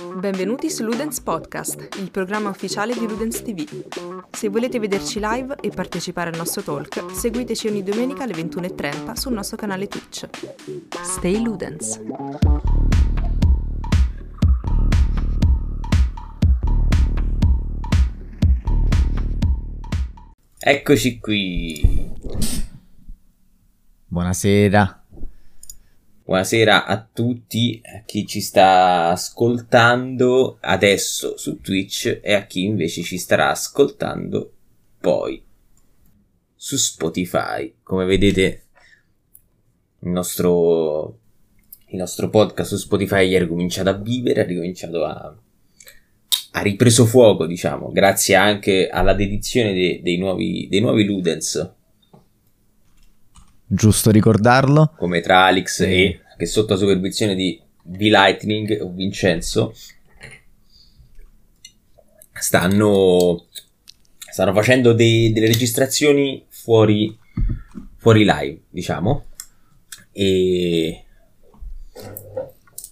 Benvenuti su Ludens Podcast, il programma ufficiale di Ludens TV. Se volete vederci live e partecipare al nostro talk, seguiteci ogni domenica alle 21.30 sul nostro canale Twitch. Stay Ludens! Eccoci qui. Buonasera. Buonasera a tutti, a chi ci sta ascoltando adesso su Twitch e a chi invece ci starà ascoltando poi su Spotify. Come vedete, il nostro, il nostro podcast su Spotify ha ricominciato a vivere, ha ricominciato a, ha ripreso fuoco, diciamo, grazie anche alla dedizione de, dei, nuovi, dei nuovi Ludens giusto ricordarlo. Come tra Alex e, che sotto la supervisione di V-Lightning o Vincenzo stanno, stanno facendo dei, delle registrazioni fuori, fuori live, diciamo. E,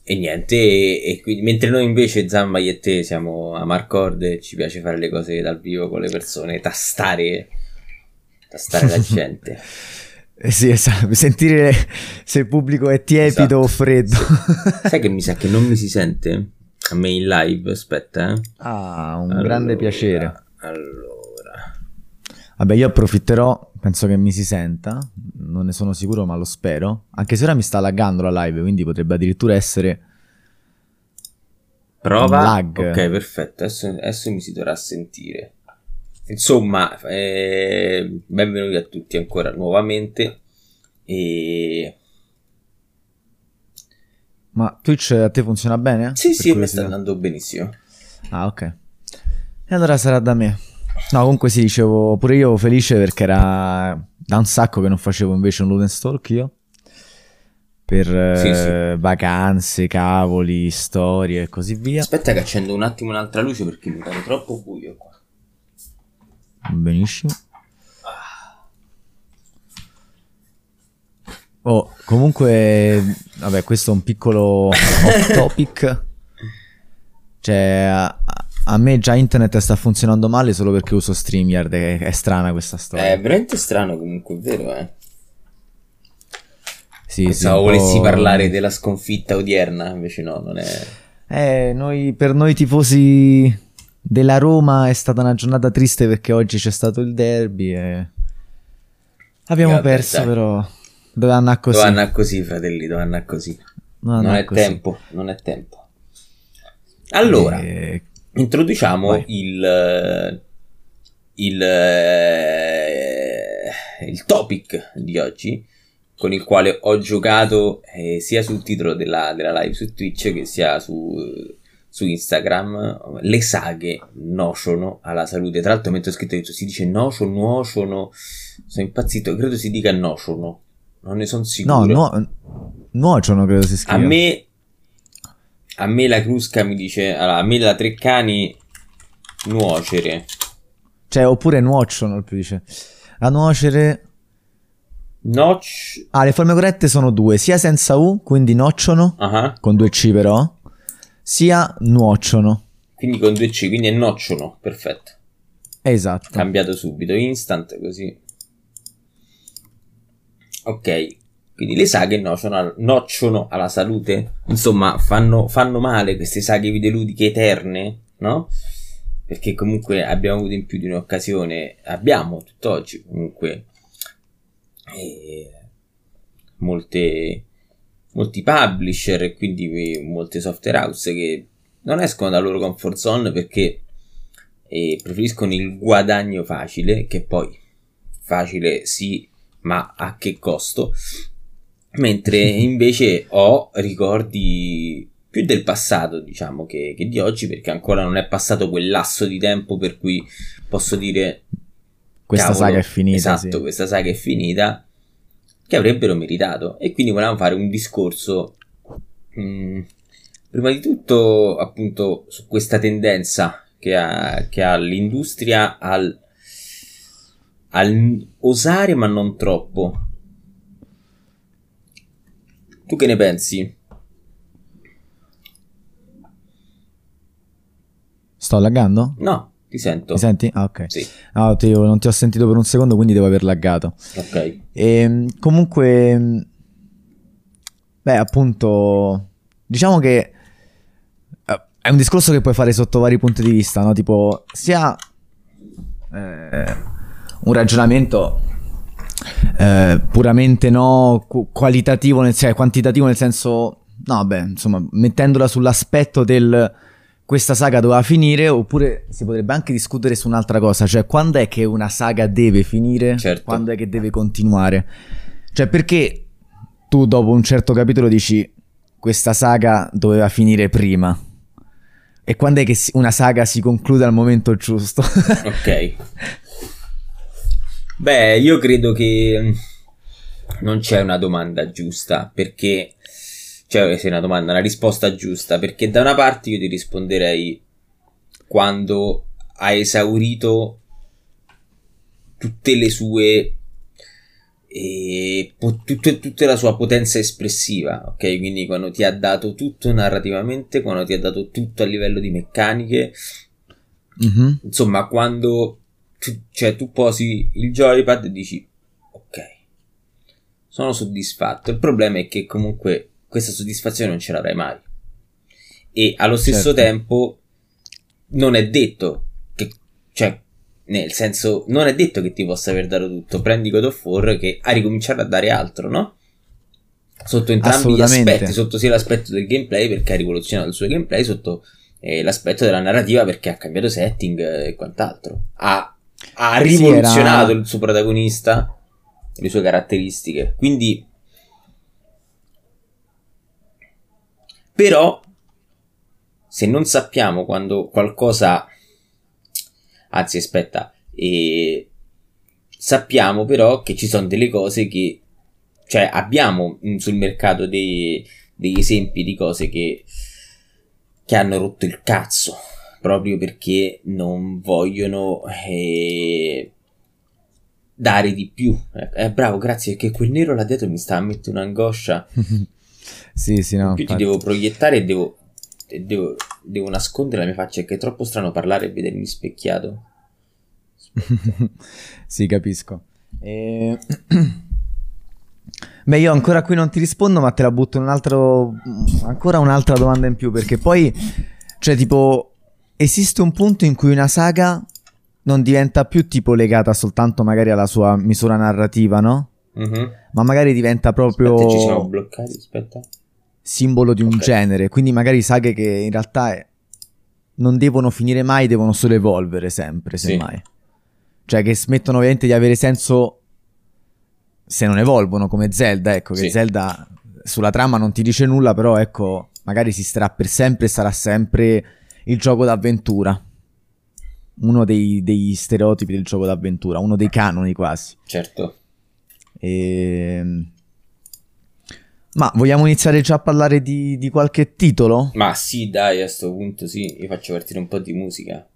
e niente, e, e quindi, mentre noi invece Zamba e te siamo a Marcord e ci piace fare le cose dal vivo con le persone, tastare, tastare la gente. Eh sì, esatto, sentire se il pubblico è tiepido esatto. o freddo. Sai che mi sa che non mi si sente a me in live? Aspetta, eh. Ah, un allora, grande piacere. Allora. Vabbè, io approfitterò, penso che mi si senta, non ne sono sicuro, ma lo spero. Anche se ora mi sta laggando la live, quindi potrebbe addirittura essere... Prova. lag. Ok, perfetto, adesso, adesso mi si dovrà sentire. Insomma, eh, benvenuti a tutti ancora nuovamente. E... Ma Twitch a te funziona bene? Sì, sì, mi sta andando benissimo. Ah, ok. E allora sarà da me. No, comunque sì, dicevo, pure io felice perché era da un sacco che non facevo invece un Luden Stalk io. Per sì, eh, sì. vacanze, cavoli, storie e così via. Aspetta che accendo un attimo un'altra luce perché mi pare troppo buio qua. Benissimo. Oh, comunque, vabbè, questo è un piccolo off topic. Cioè, a, a, me già internet sta funzionando male solo perché uso StreamYard. È, è strana questa storia. È veramente strano, comunque, è vero, eh. Sì, Pensavo sì, volessi parlare della sconfitta odierna, invece no, non è. Eh, noi, per noi tifosi della Roma è stata una giornata triste perché oggi c'è stato il derby e abbiamo Vabbè, perso dai. però dove andare così? Dove andare così fratelli? Dove andare così? Non, non è così. tempo non è tempo. Allora e... introduciamo il il il topic di oggi con il quale ho giocato eh, sia sul titolo della, della live su Twitch che sia su su Instagram le saghe nociono alla salute. Tra l'altro, mentre ho scritto, detto, si dice nocio, nuociono. Sono impazzito, credo si dica nociono. Non ne sono sicuro. No, no nuociono credo si scriva. A me, a me la crusca mi dice, allora, a me la Treccani nuocere. Cioè, oppure nuociono, più dice. A nuocere... Notch. Ah, le forme corrette sono due, sia senza U, quindi nociono, uh-huh. con due C però, sia nuociono. Quindi con due C, quindi è nocciono, perfetto. Esatto. Cambiato subito, instant, così. Ok, quindi le saghe nocciono, nocciono alla salute. Insomma, fanno, fanno male queste saghe videoludiche eterne, no? Perché comunque abbiamo avuto in più di un'occasione, abbiamo tutt'oggi comunque eh, molte molti publisher e quindi molte software house che non escono dalla loro comfort zone perché eh, preferiscono il guadagno facile, che poi facile sì, ma a che costo? Mentre invece ho ricordi più del passato, diciamo, che, che, di oggi, perché ancora non è passato quel lasso di tempo per cui posso dire... Questa cavolo, saga è finita. Esatto, sì. questa saga è finita che avrebbero meritato. E quindi volevamo fare un discorso, mh, mm, prima di tutto, appunto, su questa tendenza che ha, che ha l'industria al, al osare ma non troppo. Tu che ne pensi? Sto laggando? No, ti sento. Mi senti? Ah, ok. Sì. No, ti- non ti ho sentito per un secondo, quindi devo aver laggato. Ok. E comunque, beh, appunto, diciamo che eh, è un discorso che puoi fare sotto vari punti di vista, no? Tipo, sia eh, un ragionamento eh, puramente no qu- qualitativo, nel, cioè quantitativo nel senso, no, beh, insomma, mettendola sull'aspetto del questa saga doveva finire, oppure si potrebbe anche discutere su un'altra cosa, cioè quando è che una saga deve finire, Certo. quando è che deve continuare. Cioè perché tu dopo un certo capitolo dici questa saga doveva finire prima? E quando è che una saga si conclude al momento giusto? Ok. Beh, io credo che non c'è una domanda giusta, perché... Cioè, se è una domanda, una risposta giusta, perché da una parte io ti risponderei quando ha esaurito tutte le sue... E po- tutte- tutta la sua potenza espressiva, ok? Quindi quando ti ha dato tutto narrativamente, quando ti ha dato tutto a livello di meccaniche, Mhm. insomma, quando tu, cioè, tu posi il joypad e dici ok, sono soddisfatto. Il problema è che comunque questa soddisfazione non ce l'avrai mai. E allo stesso Certo. tempo non è detto che, cioè, nel senso, non è detto che ti possa aver dato tutto. Prendi God of War che ha ricominciato a dare altro, no? Sotto entrambi gli aspetti, sotto sia l'aspetto del gameplay perché ha rivoluzionato il suo gameplay, sotto eh, l'aspetto della narrativa perché ha cambiato setting eh, e quant'altro. Ha, ha Sì, rivoluzionato era- il suo protagonista, le sue caratteristiche. Quindi, però, se non sappiamo quando qualcosa, anzi, aspetta, eh, sappiamo però che ci sono delle cose che, cioè, abbiamo sul mercato dei, degli esempi di cose che che hanno rotto il cazzo proprio perché non vogliono eh, dare di più. Eh, bravo, grazie, perché quel nero là dietro mi sta a mettere un'angoscia. sì, sì, no. più ti infatti. devo proiettare e devo, devo, devo nascondere la mia faccia, che è troppo strano parlare e vedermi specchiato. sì, capisco. E- Beh, io ancora qui non ti rispondo, ma te la butto un altro. Ancora un'altra domanda in più. Perché poi, cioè, tipo, esiste un punto in cui una saga non diventa più tipo legata soltanto magari alla sua misura narrativa, no? Mhm. Ma magari diventa proprio Aspetta, ci siamo bloccati, aspetta. simbolo di un Ok. genere. Quindi magari saghe che in realtà è- non devono finire mai, devono solo evolvere sempre, Sì. semmai. Cioè che smettono ovviamente di avere senso se non evolvono, come Zelda, ecco, che Sì. Zelda sulla trama non ti dice nulla, però ecco, magari si starà per sempre e sarà sempre il gioco d'avventura. Uno dei, degli stereotipi del gioco d'avventura, uno dei canoni quasi. Certo. Ehm, Ma vogliamo iniziare già a parlare di, di qualche titolo? Ma sì, dai, a sto punto sì, io faccio partire un po' di musica.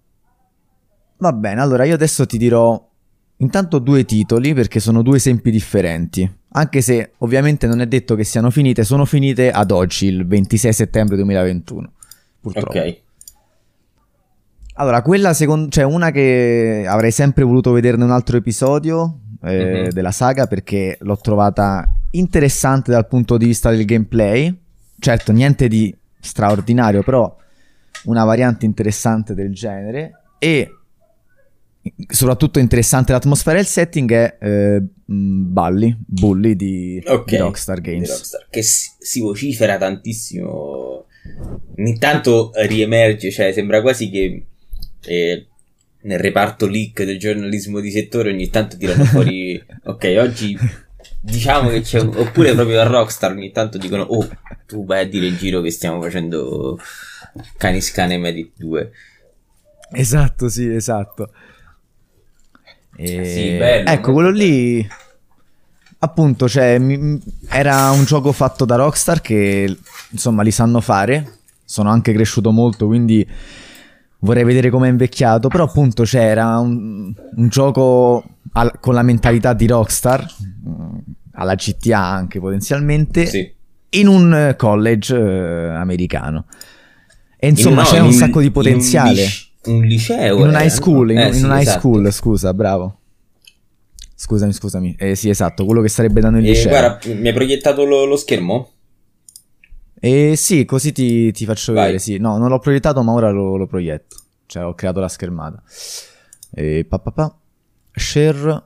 Va bene, allora io adesso ti dirò intanto due titoli perché sono due esempi differenti. Anche se ovviamente non è detto che siano finite, sono finite ad oggi, il 26 settembre 2021. Purtroppo. Ok. Allora, quella secondo, cioè una che avrei sempre voluto vederne un altro episodio eh, Mhm. della saga perché l'ho trovata interessante dal punto di vista del gameplay. Certo, niente di straordinario, però una variante interessante del genere e soprattutto interessante l'atmosfera e il setting è eh, mh, Bully, Bully di, Ok. di Rockstar Di Games. Rockstar, che si, si vocifera tantissimo. Ogni tanto riemerge, cioè sembra quasi che eh, nel reparto leak del giornalismo di settore ogni tanto tirano fuori. ok, oggi diciamo che c'è. un- Oppure proprio a Rockstar ogni tanto dicono: Oh, tu vai a dire in giro che stiamo facendo Canis Cane Medic 2. Esatto, sì, esatto. E- Sì, bello, ecco, quello lì appunto, cioè, mi- era un gioco fatto da Rockstar che insomma li sanno fare. Sono anche cresciuto molto, quindi vorrei vedere com'è invecchiato. Però appunto c'era un, un gioco al- con la mentalità di Rockstar, mm, alla GTA anche potenzialmente, Sì. in un eh, college eh, americano. E insomma In- no, c'è in un sacco di in potenziale. lis- un liceo. In un era, high school, in, Eh, in sì, un high esatto. school, scusa, bravo. Scusami, scusami. Eh, sì, esatto, quello che sarebbe dando il E liceo. guarda, mi hai proiettato lo, lo schermo? Eh sì, così ti, ti faccio Vai. vedere, sì. No, non l'ho proiettato, ma ora lo, lo proietto. Cioè, ho creato la schermata. E pa, pa, pa. Share.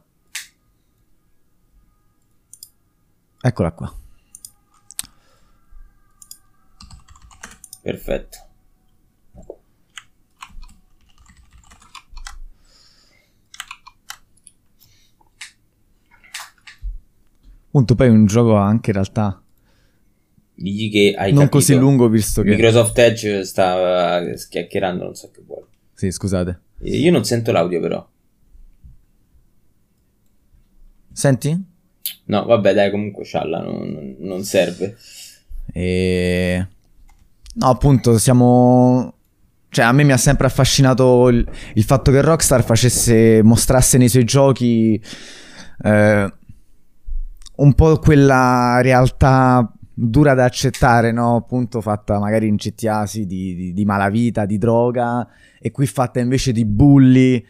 Eccola qua. Perfetto. Appunto, poi è un gioco anche in realtà Digli che hai non capito. così lungo, visto che... Microsoft Edge sta schiacchierando, non so che vuole. Sì, scusate. Eh, Io non sento l'audio però. Senti? No, vabbè, dai, comunque scialla, non, non- non serve. E... No, appunto, siamo... Cioè, a me mi ha sempre affascinato il, il fatto che Rockstar facesse, mostrasse nei suoi giochi eh, un po' quella realtà dura da accettare, no? Appunto, fatta magari in GTA sì, di, di, di malavita, di droga, e qui fatta invece di bulli,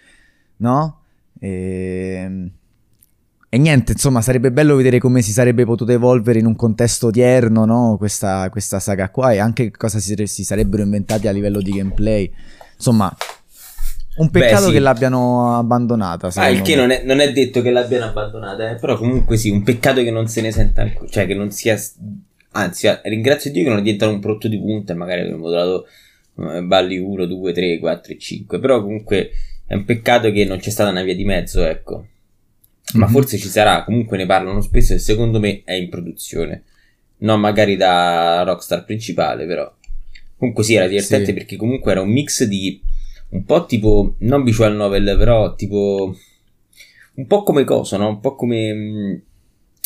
no? E... E niente, insomma, sarebbe bello vedere come si sarebbe potuto evolvere in un contesto odierno, no? Questa, questa saga qua e anche cosa si, si sarebbero inventati a livello di gameplay. Insomma, un Beh, peccato sì. che l'abbiano abbandonata. Ah, il che non è, non è detto che l'abbiano abbandonata, eh, però comunque sì, un peccato che non se ne senta cioè che non sia, anzi, ringrazio Dio che non è diventato un prodotto di punta e magari avremmo dato eh, balli 1, 2, 3, 4 e 5, però comunque è un peccato che non c'è stata una via di mezzo, ecco. Ma Mhm. forse ci sarà, comunque ne parlano spesso e secondo me è in produzione. Non magari da Rockstar principale, però. Comunque sì, era divertente Sì. perché comunque era un mix di un po' tipo, non visual novel, però tipo un po' come coso, no? Un po' come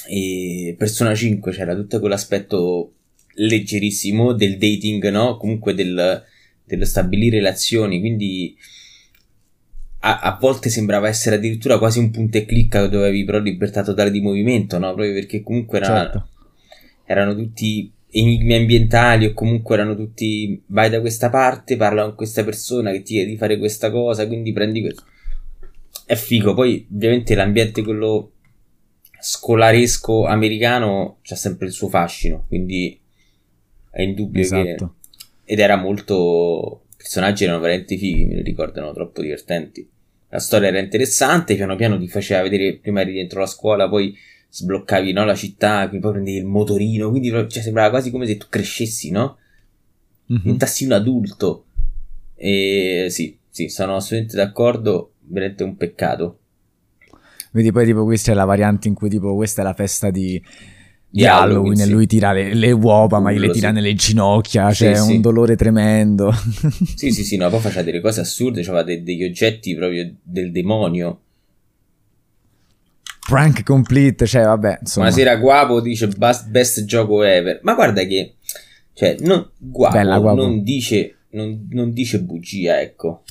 eh, Persona 5, c'era tutto quell'aspetto leggerissimo del dating, no? Comunque del, dello stabilire relazioni, quindi a, a volte sembrava essere addirittura quasi un punto e clicca dove avevi però libertà totale di movimento, no? Proprio perché comunque era, Certo. erano tutti enigmi ambientali o comunque erano tutti vai da questa parte, parla con questa persona che ti chiede di fare questa cosa, quindi prendi questo. È figo, poi ovviamente l'ambiente quello scolaresco americano c'ha sempre il suo fascino, quindi è indubbio che Esatto. ed era molto i personaggi erano veramente fighi, me li ricordano troppo divertenti. La storia era interessante, piano piano ti faceva vedere prima eri dentro la scuola, poi sbloccavi no, la città, poi prendevi il motorino, quindi cioè, sembrava quasi come se tu crescessi, no? Mhm. Diventassi un adulto. E sì, sì, sono assolutamente d'accordo, veramente un peccato. Vedi, poi tipo questa è la variante in cui tipo questa è la festa di, di Halloween, Halloween, e sì. lui tira le, le uova, ma Urlo, le tira sì. nelle ginocchia, Sì, c'è sì. un dolore tremendo. Sì, sì, sì, no, poi faceva delle cose assurde, c'aveva de- degli oggetti proprio del demonio. Prank complete, cioè vabbè, insomma. Buonasera Guapo dice best, best gioco ever. Ma guarda che, cioè, non, Guapo, Bella, Guapo. non dice, non, non dice bugia, ecco.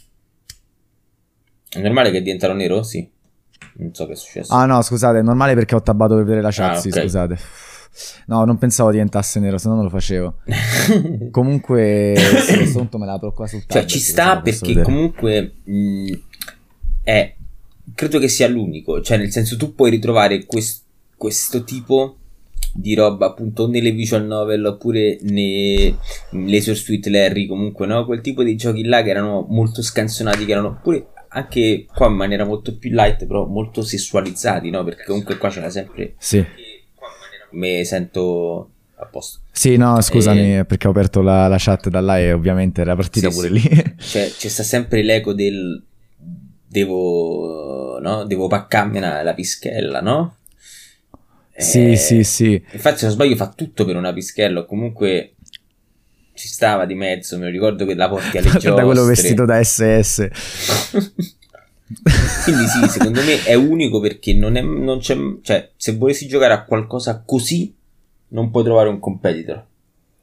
È normale che diventano nero? Sì. Non so che è successo. Ah no, scusate, è normale perché ho tabbato per vedere la chat, Ah, sì, ok. scusate. No, non pensavo diventasse nero, se no non lo facevo. Comunque, sì, punto me la apro qua sul Cioè, ci sta perché comunque mh, è. Credo che sia l'unico. Cioè, nel senso, tu puoi ritrovare quest- questo tipo di roba appunto nelle visual novel oppure nei Laser Sweet Larry. Comunque, no? Quel tipo di giochi là che erano molto scansionati, che erano pure anche qua in maniera molto più light, però molto sessualizzati, no? Perché comunque qua c'era sempre. Sì. Me sento a posto. Sì, no, scusami, Eh. perché ho aperto la, la chat da là e ovviamente era partita Sì, pure sì. lì. Cioè, c'è sta sempre l'eco del devo, no? Devo paccarmi la, la pischella, no? sì, Eh, sì, sì. Infatti, se non sbaglio, fa tutto per una pischella. o Comunque ci stava di mezzo. Me lo ricordo che la porti alle giostre. Guarda quello vestito da SS. Quindi, sì, secondo me è unico perché non, è, non c'è. Cioè, se volessi giocare a qualcosa così, non puoi trovare un competitor.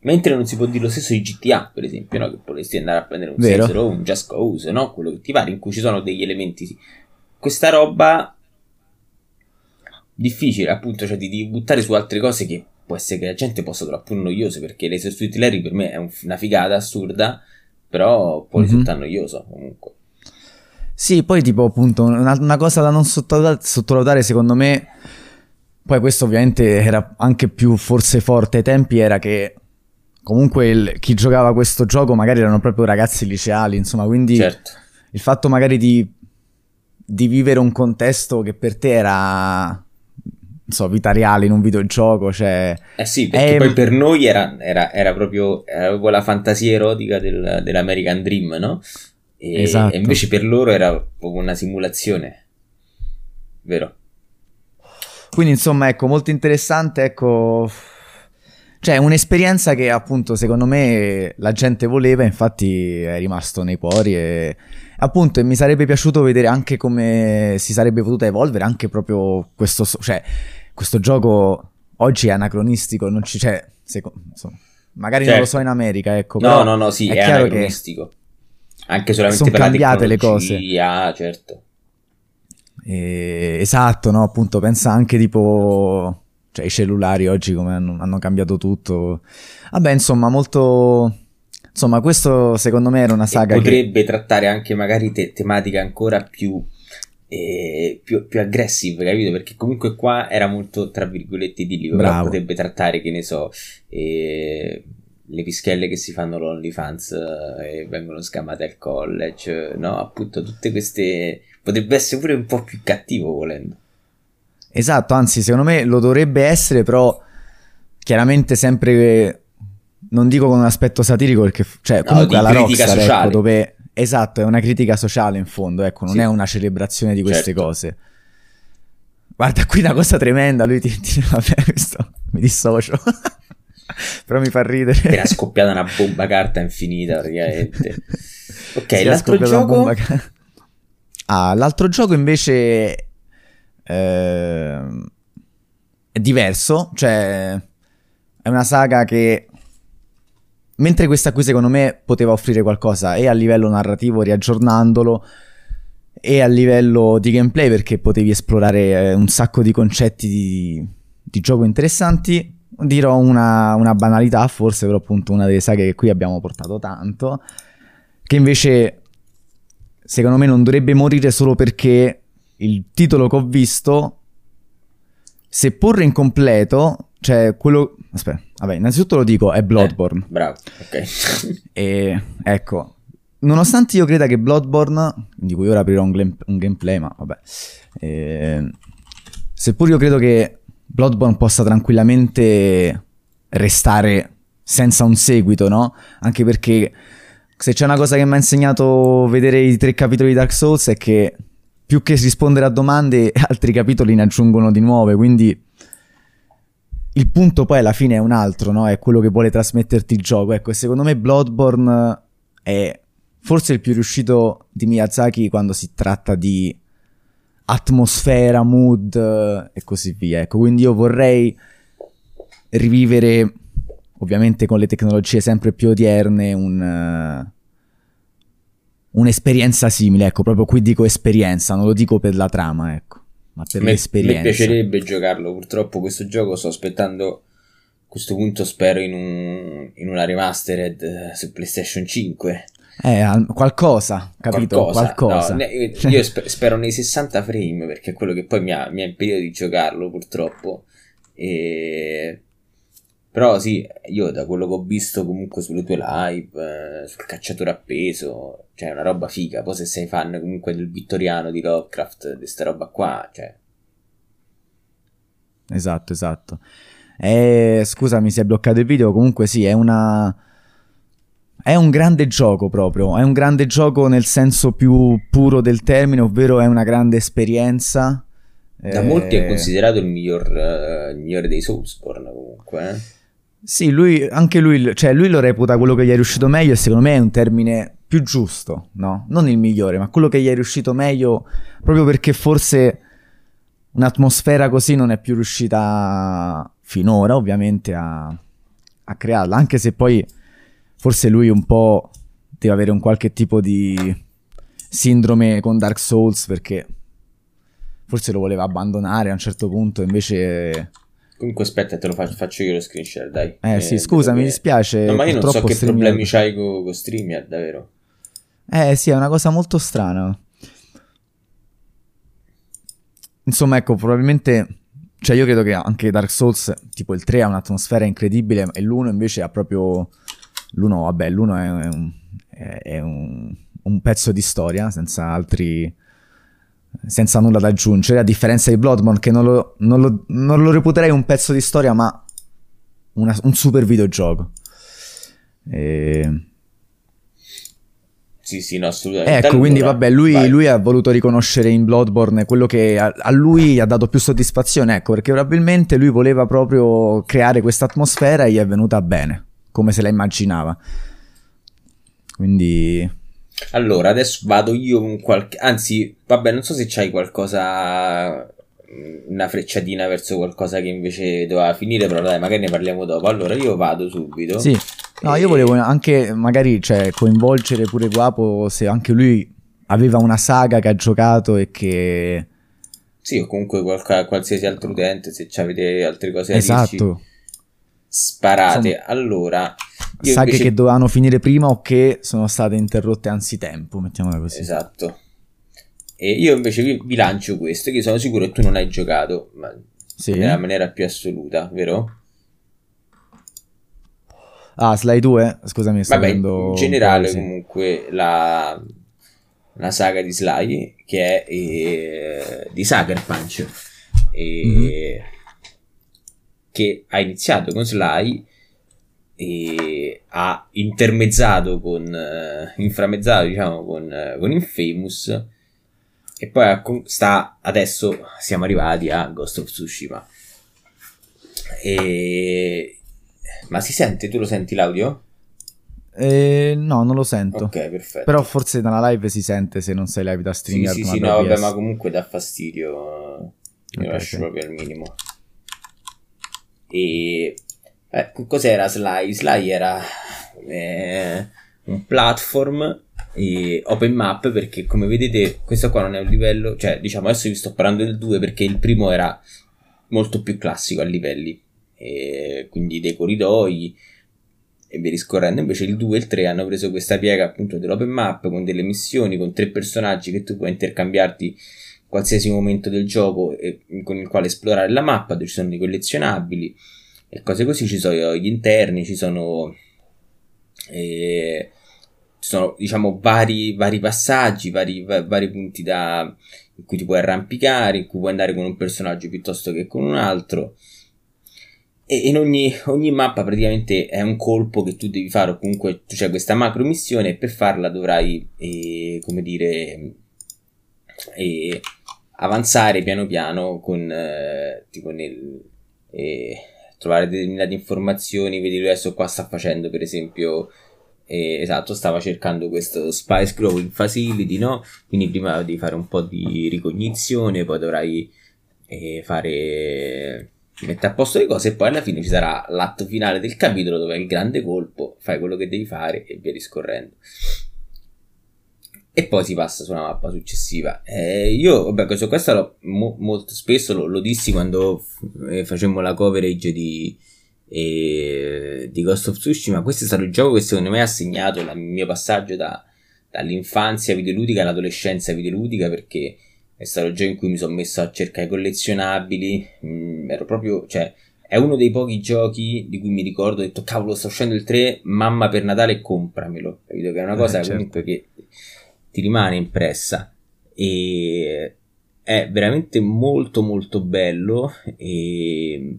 Mentre non si può dire lo stesso di GTA, per esempio, no? Che potresti andare a prendere un Vero. O un Just Cause, no? Quello che ti pare, in cui ci sono degli elementi. Questa roba. Difficile, appunto, cioè di, di buttare su altre cose che può essere che la gente possa trovare pure noiose. Perché l'Acer Suite Larry per me è un- una figata assurda, però può Mhm. risultare noioso comunque. Sì, poi tipo appunto una, una cosa da non sottovalutare, sottovalutare secondo me, poi questo ovviamente era anche più forse forte ai tempi, era che comunque il, chi giocava questo gioco magari erano proprio ragazzi liceali, insomma, quindi Certo. il fatto magari di, di vivere un contesto che per te era, so, vita reale in un videogioco, cioè... Eh sì, perché Eh, poi per noi era, era- era proprio, era proprio la fantasia erotica del- dell'American Dream, no? E, Esatto. e invece per loro era proprio una simulazione. Vero? Quindi insomma, ecco, molto interessante, ecco... Cioè, un'esperienza che appunto secondo me la gente voleva, infatti è rimasto nei cuori e appunto e mi sarebbe piaciuto vedere anche come si sarebbe potuta evolvere anche proprio questo, cioè, questo gioco oggi è anacronistico, non ci c'è, seco- insomma, magari non lo Certo. so in America, ecco, No, no, no, sì, è è, anacronistico. Anche solamente Son per la cambiate le cose. tecnologia, certo. Eh, esatto, no? Appunto, pensa anche tipo. Cioè, i cellulari oggi come hanno, hanno cambiato tutto. Vabbè, insomma, molto. Insomma, questo secondo me era una E saga che. potrebbe trattare anche magari te- tematiche ancora più, eh, più, più aggressive, capito? Perché comunque qua era molto, tra virgolette, idillico, però Bravo. potrebbe trattare, che ne so, eh, le pischelle che si fanno l'OnlyFans eh, e vengono scamate al college, no? Appunto, tutte queste... Potrebbe essere pure un po' più cattivo volendo. Esatto, anzi, secondo me lo dovrebbe essere, però chiaramente sempre. Non dico con un aspetto satirico, perché. Cioè, No, comunque di alla critica Rockstar, ecco, sociale. dove. Esatto, è una critica sociale in fondo, ecco, non Sì. è una celebrazione di queste Certo. cose. Guarda, qui una cosa tremenda, lui ti, ti- vabbè, questo mi dissocio. Però mi fa ridere. Era scoppiata una bomba carta infinita, praticamente. Ok, Sì, l'altro gioco... Ah, l'altro gioco invece ehm, è diverso, cioè è una saga che mentre questa qui secondo me poteva offrire qualcosa e a livello narrativo riaggiornandolo e a livello di gameplay perché potevi esplorare eh, un sacco di concetti di, di gioco interessanti. Dirò una, una banalità, forse però appunto una delle saghe che qui abbiamo portato tanto, che invece secondo me non dovrebbe morire solo perché il titolo che ho visto, seppur incompleto, cioè quello... Aspetta, vabbè, innanzitutto lo dico, è Bloodborne. Eh, bravo, ok. E ecco, nonostante io creda che Bloodborne, di cui ora aprirò un, glam- un gameplay, ma vabbè, eh, seppur io credo che Bloodborne possa tranquillamente restare senza un seguito, no? Anche perché se c'è una cosa che mi ha insegnato vedere i tre capitoli di Dark Souls è che più che rispondere a domande, altri capitoli ne aggiungono di nuove, quindi il punto poi alla fine è un altro, no? È quello che vuole trasmetterti il gioco. Ecco, secondo me Bloodborne è forse il più riuscito di Miyazaki quando si tratta di atmosfera, mood eh, e così via. Ecco, quindi io vorrei rivivere, ovviamente con le tecnologie sempre più odierne, un, eh, un'esperienza simile. Ecco, proprio qui dico esperienza, non lo dico per la trama, ecco, ma per Me, l'esperienza. me piacerebbe giocarlo, purtroppo questo gioco sto aspettando, a questo punto spero in, un, in una remastered eh, su PlayStation 5. Eh, al- qualcosa, capito? Qualcosa. No, ne- io spe- spero nei 60 frame perché è quello che poi mi ha, mi ha impedito di giocarlo purtroppo. E... Però sì, io da quello che ho visto comunque sulle tue live, eh, sul cacciatore appeso, cioè è una roba figa. Poi se sei fan comunque del vittoriano di Lovecraft, di sta roba qua, cioè... Esatto, esatto. Eh, scusami, si è bloccato il video. Comunque, sì, è una. È un grande gioco proprio. È un grande gioco nel senso più puro del termine, ovvero è una grande esperienza. Da Eh, molti è considerato il miglior, eh, il migliore dei Soulsborne comunque, eh. Sì, lui, anche lui, cioè lui lo reputa quello che gli è riuscito meglio e secondo me è un termine più giusto, no? Non il migliore, ma quello che gli è riuscito meglio proprio perché forse un'atmosfera così non è più riuscita finora, ovviamente, a, a crearla, anche se poi forse lui un po' deve avere un qualche tipo di sindrome con Dark Souls perché forse lo voleva abbandonare a un certo punto, invece... Comunque aspetta, te lo faccio, faccio io lo screenshare, dai. Eh, eh sì, scusa, mi dispiace. No, ma io non so che streamer... problemi c'hai con co StreamYard, davvero. Eh sì, è una cosa molto strana. Insomma, ecco, probabilmente... Cioè io credo che anche Dark Souls, tipo il 3 ha un'atmosfera incredibile e l'1 invece ha proprio... L'1, vabbè, l'1 è, un, è un, un pezzo di storia senza altri senza nulla da aggiungere, a differenza di Bloodborne che non lo, non lo, non lo reputerei un pezzo di storia ma una, un super videogioco. E... Sì, sì, no, assolutamente. Ecco, quindi vabbè, lui, lui, ha voluto riconoscere in Bloodborne quello che a, a, lui ha dato più soddisfazione, ecco, perché probabilmente lui voleva proprio creare questa atmosfera e gli è venuta bene, come se la immaginava. Quindi... Allora, adesso vado io con qualche... Anzi, vabbè, non so se c'hai qualcosa... Una frecciatina verso qualcosa che invece doveva finire, però dai, magari ne parliamo dopo. Allora, io vado subito. Sì. No, io volevo anche magari cioè, coinvolgere pure Guapo se anche lui aveva una saga che ha giocato e che... Sì, o comunque qualca, qualsiasi altro utente, se avete altre cose da esatto. Dirci, sparate. Insomma, allora... Saghe invece... che dovevano finire prima o che sono state interrotte anzitempo, mettiamola così. Esatto. E io invece vi, vi lancio questo, che sono sicuro che tu non hai giocato, ma sì. nella maniera più assoluta, vero? Ah, Sly 2? Scusami, sto Vabbè, in generale comunque la, la, saga di Sly che è eh, di Sucker Punch e, mm-hmm. che ha iniziato con Sly e ha intermezzato con eh, inframezzato diciamo con, eh, con Infamous e poi sta adesso siamo arrivati a Ghost of Tsushima e ma si sente? Tu lo senti l'audio? Eh, no, non lo sento. Ok, perfetto. Però forse dalla live si sente se non sei live da streaming. Sì, sì, sì, no, vabbè, ma comunque dà fastidio. Io okay, lascio okay. proprio al minimo. E... Eh, cos'era Sly? Sly era eh, un platform open map perché come vedete questo qua non è un livello, cioè diciamo adesso vi sto parlando del 2 perché il primo era molto più classico a livelli e quindi dei corridoi e via discorrendo. Invece il 2 e il 3 hanno preso questa piega appunto dell'open map con delle missioni, con tre personaggi che tu puoi intercambiarti qualsiasi momento del gioco e, con il quale esplorare la mappa, dove ci sono dei collezionabili e cose così, ci sono gli interni, ci sono, eh, ci sono diciamo vari, vari passaggi, vari, vari punti da, in cui ti puoi arrampicare, in cui puoi andare con un personaggio piuttosto che con un altro. E in ogni, ogni, mappa praticamente è un colpo che tu devi fare o comunque c'è questa macro missione e per farla dovrai eh, come dire eh, avanzare piano piano con eh, tipo nel eh, trovare determinate informazioni vedere adesso qua sta facendo per esempio eh, esatto stava cercando questo Spice Growing Facility no quindi prima devi fare un po' di ricognizione poi dovrai eh, fare mette a posto le cose e poi alla fine ci sarà l'atto finale del capitolo dove è il grande colpo, fai quello che devi fare e via discorrendo. E poi si passa su una mappa successiva. Eh, io, vabbè, questo, questo lo, mo, molto spesso lo, lo dissi quando eh, facemmo la coverage di, eh, di Ghost of Tsushima. Questo è stato il gioco che secondo me ha segnato il mio passaggio da, dall'infanzia videoludica all'adolescenza videoludica perché è stato il gioco in cui mi sono messo a cercare collezionabili. Mm, ero proprio, cioè, è uno dei pochi giochi di cui mi ricordo. Ho detto, cavolo, sta uscendo il 3, mamma per Natale, compramelo. Capito? Che è una eh, cosa eh, certo. comunque che ti rimane impressa. E è veramente molto, molto bello. E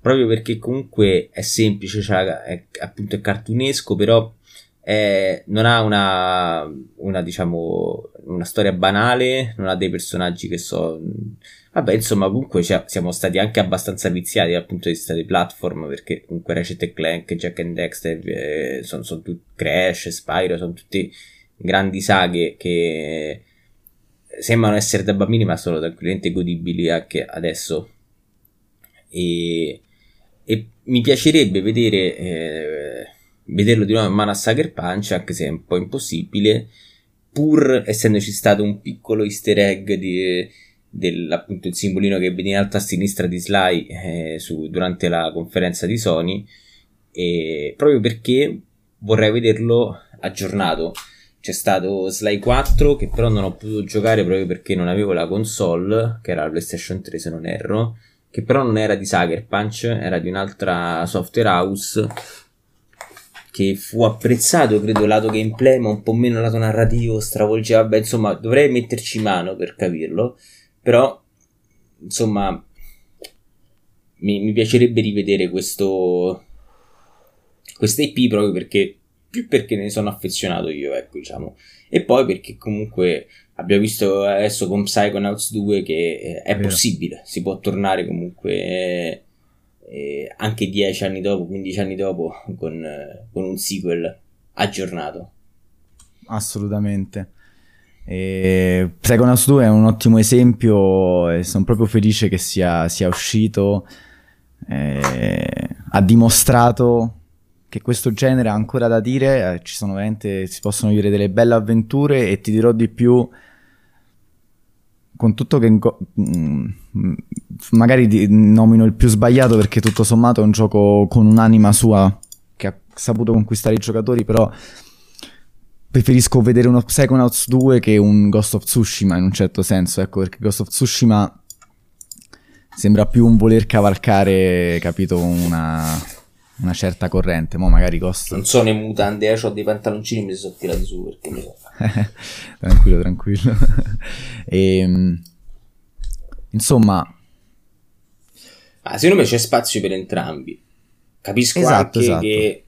proprio perché comunque è semplice, cioè, è, appunto è cartunesco, però è, non ha una, una, diciamo, una storia banale, non ha dei personaggi che so... Vabbè, insomma, comunque cioè, siamo stati anche abbastanza viziati dal punto di vista dei platform, perché comunque Ratchet Clank, Jack and Dexter, eh, sono, sono tutti Crash, Spyro, sono tutti grandi saghe che sembrano essere da bambini, ma sono tranquillamente godibili anche adesso. E, e mi piacerebbe vedere... Eh, vederlo di nuovo in mano a Sucker Punch, anche se è un po' impossibile, pur essendoci stato un piccolo easter egg di, del, appunto il simbolino che vede in alto a sinistra di Sly eh, su, durante la conferenza di Sony, e proprio perché vorrei vederlo aggiornato. C'è stato Sly 4 che però non ho potuto giocare proprio perché non avevo la console, che era la PlayStation 3 se non erro, che però non era di Sucker Punch, era di un'altra software house che fu apprezzato, credo, lato gameplay, ma un po' meno lato narrativo, stravolgeva, beh, insomma, dovrei metterci mano per capirlo, però, insomma, mi, mi piacerebbe rivedere questo, questa IP proprio perché, più perché ne sono affezionato io, ecco, diciamo, e poi perché comunque abbiamo visto adesso con Psychonauts 2 che è Vero. possibile, si può tornare comunque... Eh, eh, anche 10 anni dopo, 15 anni dopo, con, eh, con un sequel aggiornato. Assolutamente. E Psychonauts 2 è un ottimo esempio e sono proprio felice che sia, sia uscito. Eh, ha dimostrato che questo genere ha ancora da dire, eh, ci sono veramente, si possono vivere delle belle avventure e ti dirò di più, con tutto che mm, magari nomino il più sbagliato perché tutto sommato è un gioco con un'anima sua che ha saputo conquistare i giocatori, però preferisco vedere uno Psychonauts 2 che un Ghost of Tsushima in un certo senso, ecco, perché Ghost of Tsushima sembra più un voler cavalcare, capito, una, una certa corrente, mo magari Ghost... Non sono in mutande, eh, ho dei pantaloncini mi sono tirati su perché mi tranquillo, tranquillo. e, ehm, insomma... Ah, secondo me c'è spazio per entrambi. Capisco esatto, anche esatto. che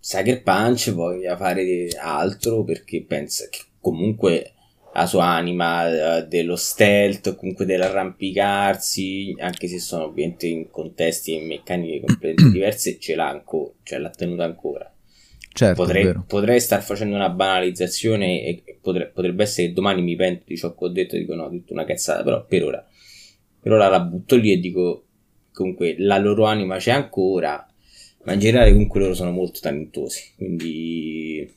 Sucker Punch voglia fare altro perché pensa che comunque la sua anima eh, dello stealth, comunque dell'arrampicarsi, anche se sono ovviamente in contesti e meccaniche completamente diverse, ce l'ha ancora, cioè l'ha tenuta ancora. Certo, potrei, potrei star facendo una banalizzazione e potre, potrebbe essere che domani mi pento di ciò che ho detto e dico no, ho detto una cazzata, però per ora, per ora la butto lì e dico comunque la loro anima c'è ancora, ma in generale comunque loro sono molto talentosi, quindi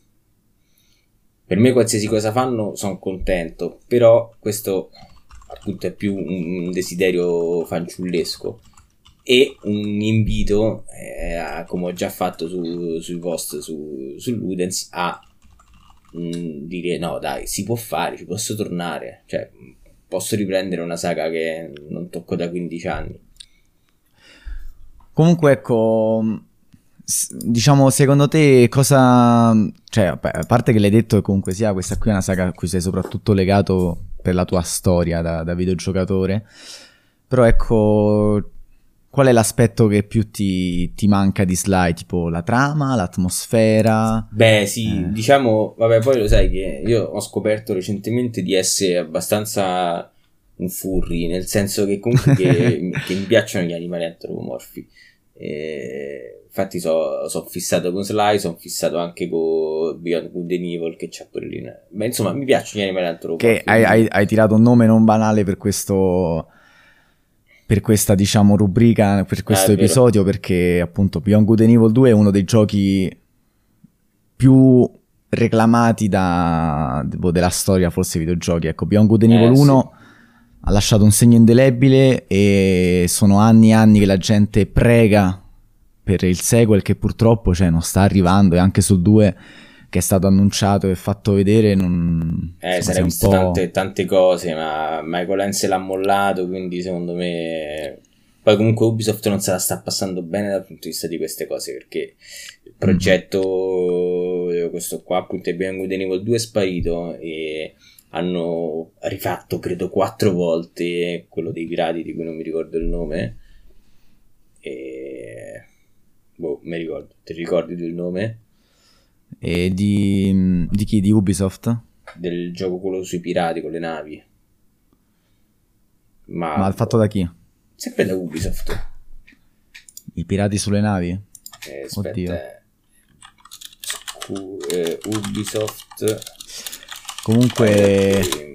per me qualsiasi cosa fanno sono contento, però questo appunto è più un desiderio fanciullesco e un invito, eh, a, come ho già fatto su, sui post su, su Ludens, a mh, mm, dire no dai, si può fare, ci posso tornare, cioè posso riprendere una saga che non tocco da 15 anni. Comunque ecco, diciamo secondo te cosa, cioè a parte che l'hai detto che comunque sia questa qui è una saga a cui sei soprattutto legato per la tua storia da, da videogiocatore, però ecco Qual è l'aspetto che più ti, ti, manca di Sly? Tipo la trama, l'atmosfera? Beh, sì, eh. diciamo, vabbè, poi lo sai che io ho scoperto recentemente di essere abbastanza un furry, nel senso che comunque che, che mi piacciono gli animali antropomorfi. E, infatti sono so fissato con Sly, sono fissato anche con Beyond Good and Evil che c'è pure lì. Ma insomma, mi piacciono gli animali antropomorfi. Che hai, hai, hai tirato un nome non banale per questo per questa diciamo rubrica, per questo ah, episodio, perché appunto Beyond Good and Evil 2 è uno dei giochi più reclamati da, della storia forse videogiochi. Ecco, Beyond Good and eh, Evil 1 sì. Ha lasciato un segno indelebile e sono anni e anni che la gente prega per il sequel che purtroppo cioè, non sta arrivando e anche sul 2 che è stato annunciato e fatto vedere non... Eh, sarei visto tante, tante, cose, ma Michael Ense l'ha mollato, quindi secondo me... Poi comunque Ubisoft non se la sta passando bene dal punto di vista di queste cose, perché il progetto, mm. questo qua appunto è Beyond Good Evil 2 è sparito e hanno rifatto credo quattro volte quello dei pirati di cui non mi ricordo il nome. E... Boh, mi ricordo, ti ricordi il nome? E di, di chi? Di Ubisoft? Del gioco quello sui pirati con le navi. Ma, Ma fatto da chi? Sempre da Ubisoft. I pirati sulle navi? Eh, aspetta. Oddio. Scu- eh, Ubisoft. Comunque...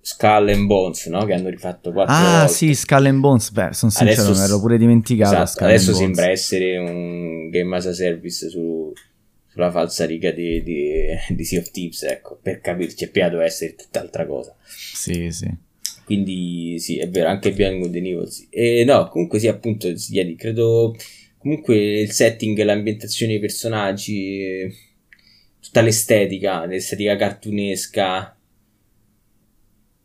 Skull and Bones, no? Che hanno rifatto quattro Ah, volte. sì, Skull and Bones. Beh, sono sincero, adesso, me l'ero pure dimenticato. Esatto, adesso sembra essere un game as a service su, sulla falsa riga di, di, di Sea of Thieves, ecco, per capirci, è piato essere tutt'altra cosa. Sì, sì. Quindi sì, è vero, anche Beyond Good and Evil, sì. E no, comunque sì, appunto, credo... Comunque il setting, l'ambientazione dei personaggi tutta l'estetica, l'estetica cartunesca.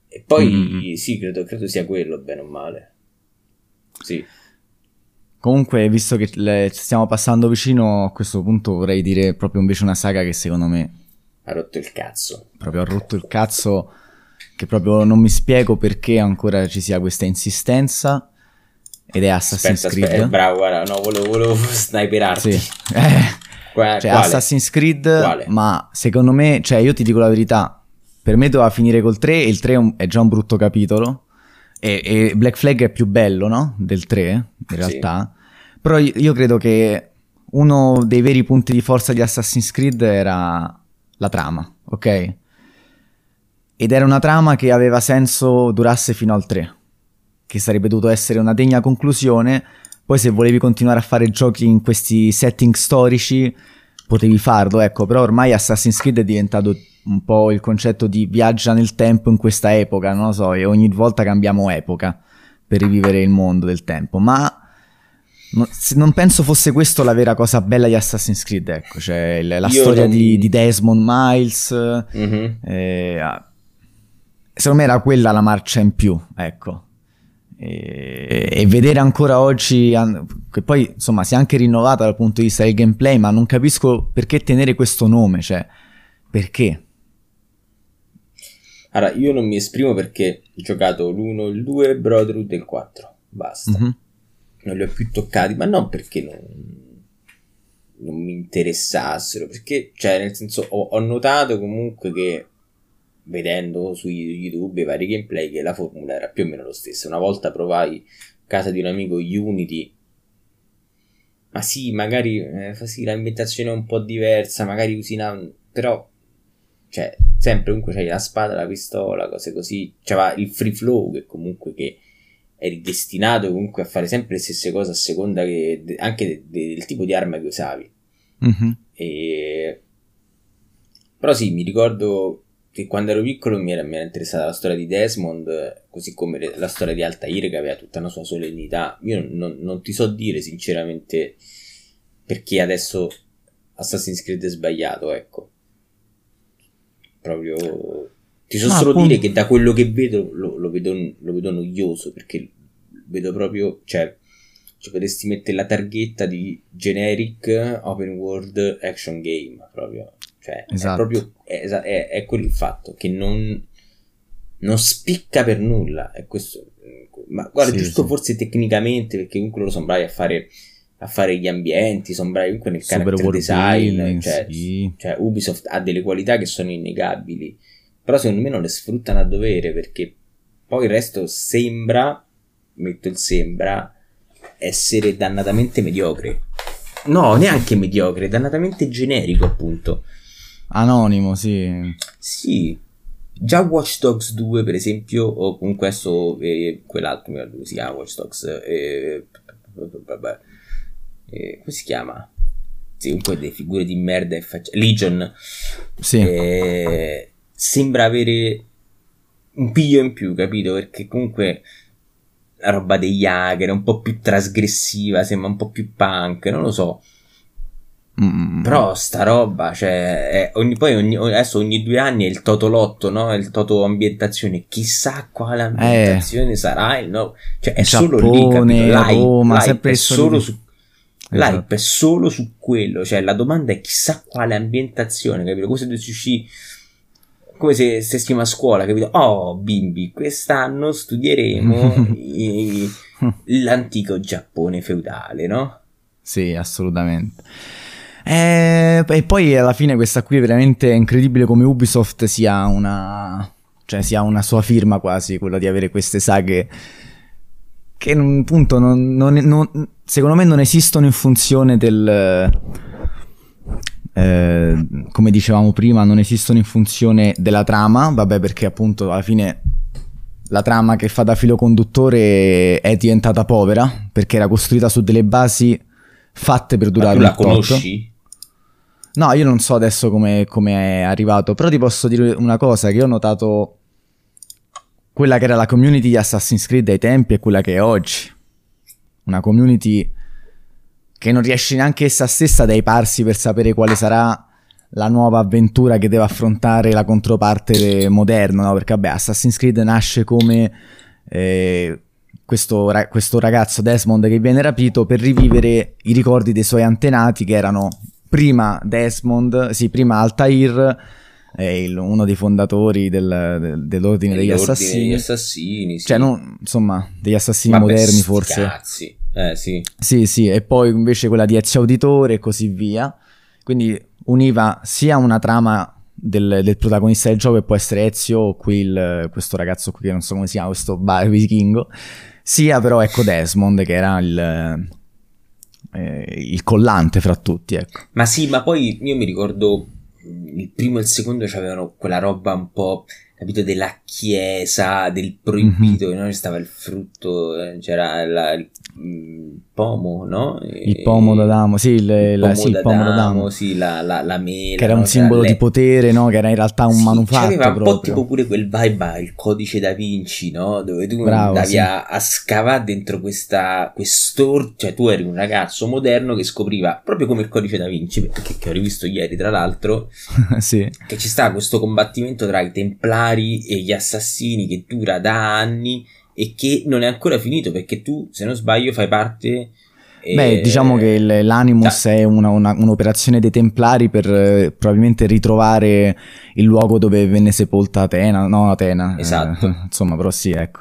E poi mm-hmm. sì, credo, credo sia quello, bene o male. Sì. Comunque, visto che le, stiamo passando vicino, a questo punto vorrei dire proprio invece una saga che secondo me ha rotto il cazzo. Proprio ha rotto il cazzo, che proprio non mi spiego perché ancora ci sia questa insistenza. Ed è Assassin's aspetta, Creed. Aspetta, eh, bravo, guarda, no, volevo, volevo sniperarti. Sì. Eh. Qua, cioè, quale? Assassin's Creed, quale? ma secondo me, cioè, io ti dico la verità, per me doveva finire col 3 e il 3 è, un, è già un brutto capitolo. E, e, Black Flag è più bello, no? Del 3, in realtà. Sì. Però io, io credo che uno dei veri punti di forza di Assassin's Creed era la trama, ok? Ed era una trama che aveva senso durasse fino al 3, che sarebbe dovuto essere una degna conclusione. Poi se volevi continuare a fare giochi in questi setting storici, potevi farlo, ecco, però ormai Assassin's Creed è diventato un po' il concetto di viaggia nel tempo in questa epoca, non lo so, e ogni volta cambiamo epoca per rivivere il mondo del tempo, ma non, penso fosse questo la vera cosa bella di Assassin's Creed, ecco, cioè la Io storia non... di, di, Desmond Miles. Mm-hmm. Eh, secondo me era quella la marcia in più, ecco. E, e, vedere ancora oggi, che poi insomma si è anche rinnovata dal punto di vista del gameplay, ma non capisco perché tenere questo nome, cioè perché? Allora, io non mi esprimo perché ho giocato l'1, il 2, Brotherhood e il 4, basta. Mm-hmm non li ho più toccati, ma non perché non, non mi interessassero, perché, cioè, nel senso, ho, ho, notato comunque che vedendo su YouTube i vari gameplay che la formula era più o meno lo stesso. Una volta provai a casa di un amico Unity, ma sì, magari eh, sì, l'ambientazione è un po' diversa, magari usi una... però, cioè, sempre comunque c'hai la spada, la pistola, cose così, c'era il free flow che comunque che eri destinato comunque a fare sempre le stesse cose a seconda che, anche de, de, del tipo di arma che usavi. Mm-hmm. E... Però sì, mi ricordo che quando ero piccolo mi era, mi era, interessata la storia di Desmond, così come la storia di Altair che aveva tutta una sua solennità. Io non, non, ti so dire sinceramente perché adesso Assassin's Creed è sbagliato, ecco. Proprio ti so Ma solo appunto... dire che da quello che vedo lo, lo, vedo lo, vedo noioso perché vedo proprio, cioè, ci potresti mettere la targhetta di generic open world action game proprio. Cioè, esatto. è proprio è, è, è quello il fatto che non, non spicca per nulla. È questo. Ma guarda, sì, giusto sì. forse tecnicamente, perché comunque loro sono bravi a fare a fare gli ambienti, sono bravi comunque nel Super character design, building, cioè, sì. cioè, Ubisoft ha delle qualità che sono innegabili però secondo me non le sfruttano a dovere perché poi il resto sembra, metto il sembra, essere dannatamente mediocre. No, neanche mediocre, dannatamente generico appunto. Anonimo, sì. Sì. Già Watch Dogs 2 per esempio, o comunque adesso eh, quell'altro mi ricordo si chiama Watch Dogs, eh, vabbè, eh, come si chiama? Sì, comunque delle figure di merda e faccia... Legion. Sì. Eh, sembra avere un piglio in più, capito? Perché comunque la roba degli hacker è un po' più trasgressiva, sembra un po' più punk, non lo so. Mm. Però sta roba, cioè, è, ogni, poi ogni, adesso ogni due anni è il Totolotto, no? Il Toto ambientazione. Chissà quale ambientazione eh. sarà il no? Cioè, è Giappone, solo lì, capito? L'hype, Roma, l'hype è solo su esatto. L'hype è solo su quello, cioè la domanda è chissà quale ambientazione, capito? Come se dovessi uscire come se stessimo a scuola, capito? Oh, bimbi, quest'anno studieremo i, l'antico Giappone feudale, no? Sì, assolutamente. E, e, poi alla fine questa qui è veramente incredibile come Ubisoft sia una, cioè sia una sua firma quasi, quella di avere queste saghe che appunto non, non, non, secondo me non esistono in funzione del eh, come dicevamo prima, non esistono in funzione della trama, vabbè perché appunto alla fine la trama che fa da filo conduttore è diventata povera perché era costruita su delle basi fatte per durare Ma tu la conosci? No, io non so adesso come, è arrivato, però ti posso dire una cosa che ho notato quella che era la community di Assassin's Creed ai tempi e quella che è oggi. Una community che non riesce neanche essa stessa ad aiparsi per sapere quale sarà la nuova avventura che deve affrontare la controparte moderna, no? perché vabbè Assassin's Creed nasce come eh, questo, questo ragazzo Desmond che viene rapito per rivivere i ricordi dei suoi antenati che erano prima Desmond, sì, prima Altair, il, uno dei fondatori del, del, dell'ordine degli assassini. degli assassini, sì. Cioè, non, insomma, degli assassini Vabbè, moderni forse. Cazzi. Eh, sì. Sì, sì, e poi invece quella di Ezio Auditore e così via. Quindi univa sia una trama del, del, protagonista del gioco che può essere Ezio o qui il, questo ragazzo qui che non so come si chiama, questo bar vichingo, sia però ecco Desmond che era il eh, il collante fra tutti. Ecco. Ma sì, ma poi io mi ricordo il primo e il secondo avevano quella roba un po' capito della chiesa del proibito mm-hmm. no? stava il frutto eh, c'era la, il pomo, no? Il pomo d'Adamo, sì, il, il pomo, sì, il pomo d'Adamo, sì, la, la, la mela. Che era un simbolo di potere, no? Che era in realtà un sì, manufatto Aveva un po' tipo pure quel vibe, il codice da Vinci, no? Dove tu Bravo, andavi sì. a, a, scavare dentro questa, quest'or... Cioè tu eri un ragazzo moderno che scopriva, proprio come il codice da Vinci, che, che ho rivisto ieri tra l'altro, sì. che ci sta questo combattimento tra i templari e gli assassini che dura da anni e che non è ancora finito perché tu, se non sbaglio, fai parte... Eh, Beh, diciamo che l'Animus da... è una, una, un'operazione dei Templari per eh, probabilmente ritrovare il luogo dove venne sepolta Atena, no Atena. Esatto. Eh, insomma, però sì, ecco.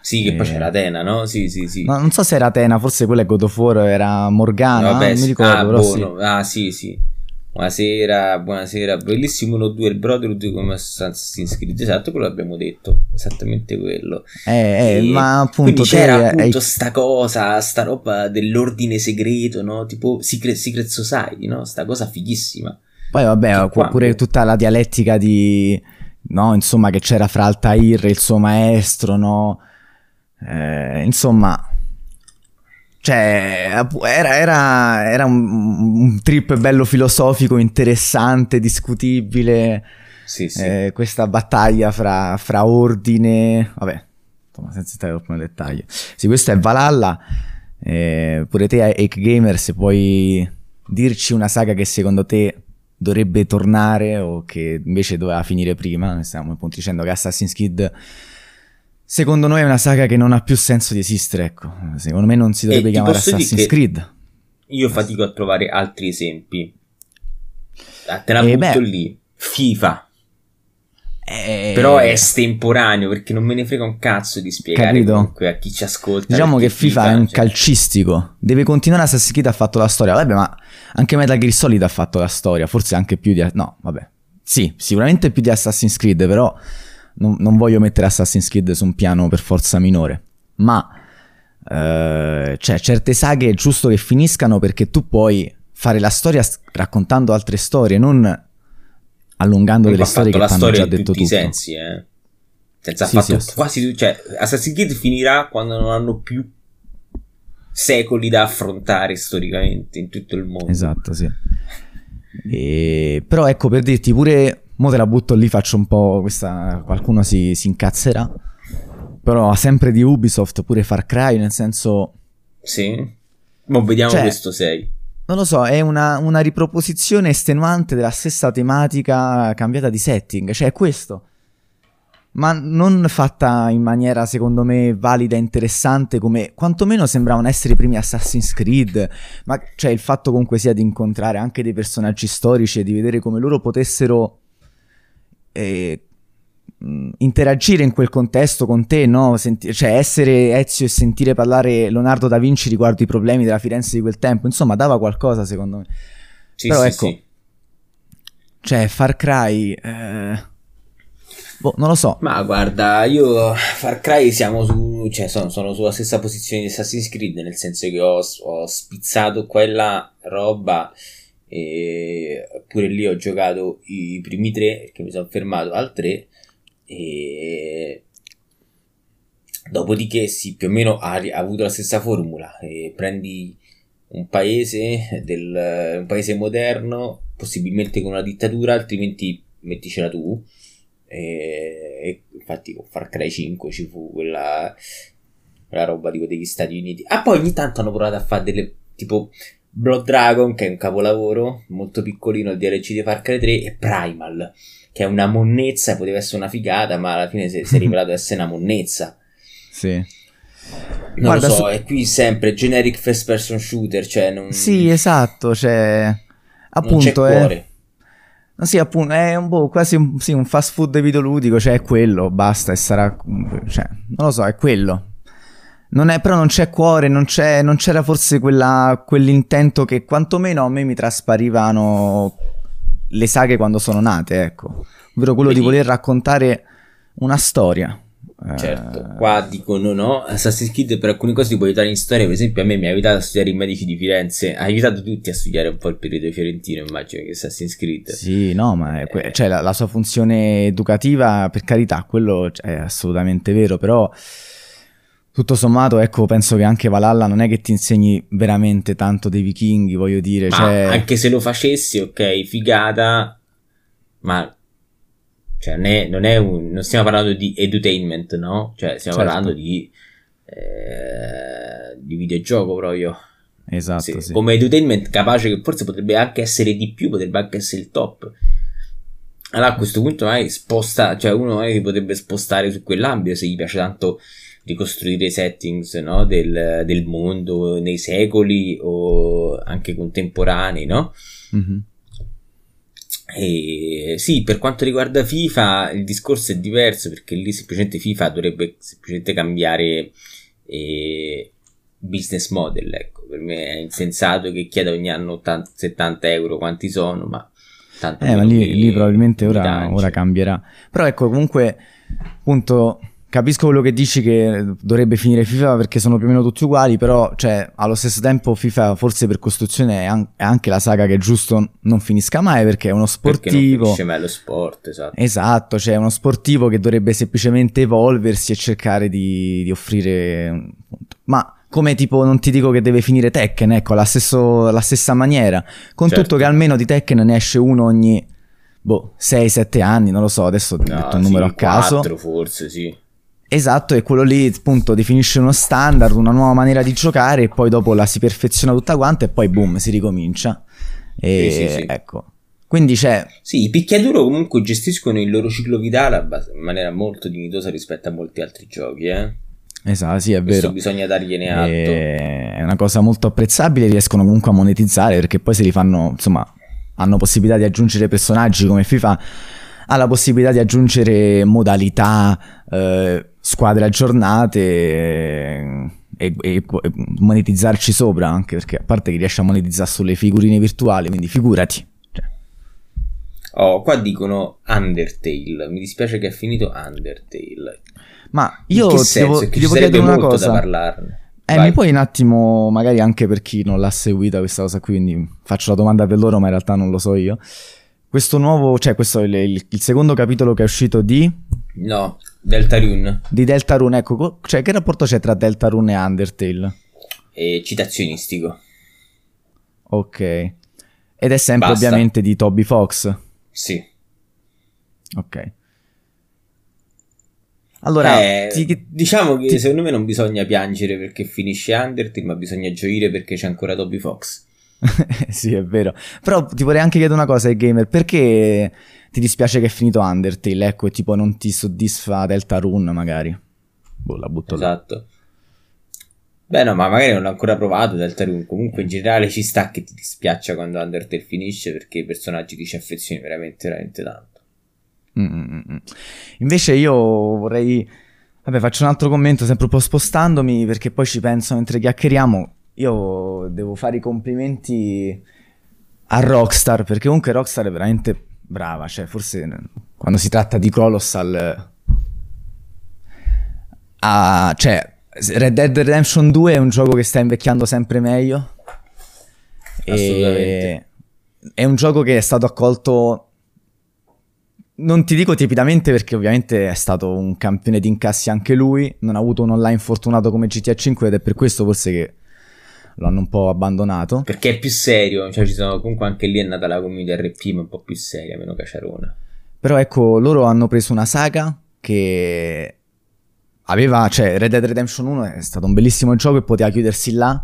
Sì, che poi c'era Atena, no? Sì, sì, sì. No, non so se era Atena, forse quella è God of War, era Morgana, no, vabbè, non mi ricordo, ah, però boh, sì. No. Ah, sì, sì. Buonasera, buonasera, bellissimo 1-2 il Brotherhood come Assassin's Creed, esatto, quello abbiamo detto, esattamente quello. Eh, eh ma appunto c'era appunto hai... sta cosa, sta roba dell'ordine segreto, no? Tipo Secret, Secret Society, no? Sta cosa fighissima. Poi vabbè, pure quando... tutta la dialettica di, no, insomma, che c'era fra Altair e il suo maestro, no? Eh, insomma cioè, era, era, era un, un, trip bello filosofico, interessante, discutibile. Sì, sì. Eh, questa battaglia fra, fra, ordine. Vabbè, insomma, senza stare troppo nei dettagli. Sì, questo è Valhalla. Eh, pure te, Ake Gamer, se puoi dirci una saga che secondo te dovrebbe tornare o che invece doveva finire prima. Stiamo appunto dicendo che Assassin's Creed Secondo noi è una saga che non ha più senso di esistere, ecco. Secondo me non si dovrebbe chiamare Assassin's Creed. Io fatico a trovare altri esempi. Ah, te la eh butto beh, lì. FIFA. Eh, Però è estemporaneo perché non me ne frega un cazzo di spiegare capito? comunque a chi ci ascolta. Diciamo che FIFA, FIFA è un cioè... calcistico. Deve continuare Assassin's Creed ha fatto la storia. Vabbè, ma anche Metal Gear Solid ha fatto la storia. Forse anche più di... No, vabbè. Sì, sicuramente più di Assassin's Creed, però non, non, voglio mettere Assassin's Creed su un piano per forza minore, ma eh, cioè, certe saghe è giusto che finiscano perché tu puoi fare la storia raccontando altre storie, non allungando delle storie che hanno già detto tutti sensi, eh. Senza sì, fatto sì, quasi, cioè, Assassin's Creed finirà quando non hanno più secoli da affrontare storicamente in tutto il mondo. Esatto, sì. E... Però ecco per dirti pure Mo te la butto lì, faccio un po' questa... qualcuno si, si incazzerà. Però sempre di Ubisoft, pure Far Cry, nel senso... Sì. Ma vediamo cioè, questo 6. Non lo so, è una, una, riproposizione estenuante della stessa tematica cambiata di setting. Cioè, è questo. Ma non fatta in maniera, secondo me, valida e interessante, come quantomeno sembravano essere i primi Assassin's Creed. Ma cioè, il fatto comunque sia di incontrare anche dei personaggi storici e di vedere come loro potessero eh, interagire in quel contesto con te, no? Senti- cioè essere Ezio e sentire parlare Leonardo da Vinci riguardo i problemi della Firenze di quel tempo, insomma, dava qualcosa secondo me. Sì, Però sì, ecco, sì. cioè Far Cry... Eh... Boh, non lo so. Ma guarda, io Far Cry siamo su. cioè sono, sono sulla stessa posizione di Assassin's Creed, nel senso che ho, ho spizzato quella roba e pure lì ho giocato i primi tre perché mi sono fermato al 3 e dopodiché sì più o meno ha, ha avuto la stessa formula. E prendi un paese del, un paese moderno possibilmente con una dittatura altrimenti metticela tu. E, e infatti con Far Cry 5 ci fu quella, quella roba tipo degli Stati Uniti. Ah poi ogni tanto hanno provato a fare delle tipo Blood Dragon, che è un capolavoro, molto piccolino, il DLC di Far Cry 3, e Primal, che è una monnezza, poteva essere una figata, ma alla fine si, è rivelato essere una monnezza. Sì. Non Guarda, lo so, su... è qui sempre generic first person shooter, cioè non... Sì, esatto, cioè... Appunto, è... Sì, appunto, è un po' quasi un, sì, un fast food videoludico, cioè è quello, basta e sarà... Cioè, non lo so, è quello. Non è, però non c'è cuore, non, c'è, non c'era forse quella, quell'intento che quantomeno a me mi trasparivano le saghe quando sono nate, ecco. Ovvero quello Quindi... di voler raccontare una storia. Certo, eh, qua dicono no, Assassin's Creed per alcune cose ti può aiutare in storia, per esempio a me mi ha aiutato a studiare i medici di Firenze, ha aiutato tutti a studiare un po' il periodo fiorentino, immagino che Assassin's Creed. Sì, no, ma è, eh. cioè, la, la, sua funzione educativa, per carità, quello è assolutamente vero, però tutto sommato, ecco, penso che anche Valhalla non è che ti insegni veramente tanto dei vichinghi, voglio dire. Cioè... anche se lo facessi, ok, figata, ma cioè, non, è, non, è un, non stiamo parlando di edutainment, no? Cioè, stiamo certo. parlando di, eh, di videogioco proprio. Esatto. Sì, sì. Come edutainment capace che forse potrebbe anche essere di più, potrebbe anche essere il top. Allora a questo punto magari sposta, cioè uno magari potrebbe spostare su quell'ambito se gli piace tanto ricostruire i settings no? del, del, mondo nei secoli o anche contemporanei, no? Mm-hmm. E sì, per quanto riguarda FIFA il discorso è diverso perché lì semplicemente FIFA dovrebbe semplicemente cambiare eh, business model. Ecco, per me è insensato che chieda ogni anno 80, 70 euro quanti sono, ma tanto eh, ma lì, lì probabilmente ora, ora, cambierà. Però ecco, comunque, appunto Capisco quello che dici che dovrebbe finire FIFA perché sono più o meno tutti uguali, però cioè, allo stesso tempo FIFA forse per costruzione è, an- è, anche la saga che è giusto non finisca mai perché è uno sportivo. Perché non mai lo sport, esatto. Esatto, cioè è uno sportivo che dovrebbe semplicemente evolversi e cercare di, di offrire... Ma come tipo non ti dico che deve finire Tekken, ecco, la, stesso, la stessa maniera. Con certo. tutto che almeno di Tekken ne esce uno ogni... Boh, 6-7 anni, non lo so, adesso ho no, detto un numero sì, a caso. 4 forse, sì. Esatto, e quello lì appunto definisce uno standard, una nuova maniera di giocare e poi dopo la si perfeziona tutta quanta e poi boom, si ricomincia. E sì, sì, sì. ecco. Quindi c'è... Sì, i picchiaduro comunque gestiscono il loro ciclo vitale in maniera molto dignitosa rispetto a molti altri giochi, eh. Esatto, sì, è Questo vero. bisogna dargliene atto. È una cosa molto apprezzabile, riescono comunque a monetizzare perché poi se li fanno, insomma, hanno possibilità di aggiungere personaggi come FIFA, ha la possibilità di aggiungere modalità, eh, squadre aggiornate e, e, e, monetizzarci sopra anche perché a parte che riesce a monetizzare sulle figurine virtuali quindi figurati. Cioè. oh qua dicono Undertale. Mi dispiace che è finito Undertale. Ma io ti devo, ti devo chiedere una cosa da parlarne. Eh, mi puoi un attimo, magari anche per chi non l'ha seguita questa cosa qui, quindi faccio la domanda per loro, ma in realtà non lo so io. Questo nuovo, cioè questo è il, il, il secondo capitolo che è uscito di... No, Deltarune. Di Deltarune, ecco, cioè che rapporto c'è tra Deltarune e Undertale? È citazionistico. Ok. Ed è sempre Basta. ovviamente di Toby Fox? Sì. Ok. Allora, eh, ti, diciamo che ti... secondo me non bisogna piangere perché finisce Undertale, ma bisogna gioire perché c'è ancora Toby Fox. sì, è vero. Però ti vorrei anche chiedere una cosa, ai gamer, perché ti dispiace che è finito Undertale, ecco, e tipo non ti soddisfa Deltarune magari. Boh, la butto esatto. là. Beh, no, ma magari non l'ho ancora provato Deltarune. Comunque, in generale, ci sta che ti dispiaccia quando Undertale finisce perché i personaggi ti ci affezioni veramente, veramente tanto. Mm-mm. Invece, io vorrei. Vabbè, faccio un altro commento, sempre un po' spostandomi perché poi ci penso mentre chiacchieriamo. Io devo fare i complimenti a Rockstar perché comunque Rockstar è veramente brava, cioè forse quando si tratta di Colossal... Ah, cioè, Red Dead Redemption 2 è un gioco che sta invecchiando sempre meglio. Assolutamente. è un gioco che è stato accolto non ti dico tiepidamente perché ovviamente è stato un campione di incassi anche lui, non ha avuto un online fortunato come GTA 5 ed è per questo forse che lo hanno un po' abbandonato. Perché è più serio, cioè ci sono comunque anche lì è nata la community RP ma un po' più seria, meno caciarona. Però ecco, loro hanno preso una saga che aveva, cioè Red Dead Redemption 1 è stato un bellissimo gioco e poteva chiudersi là.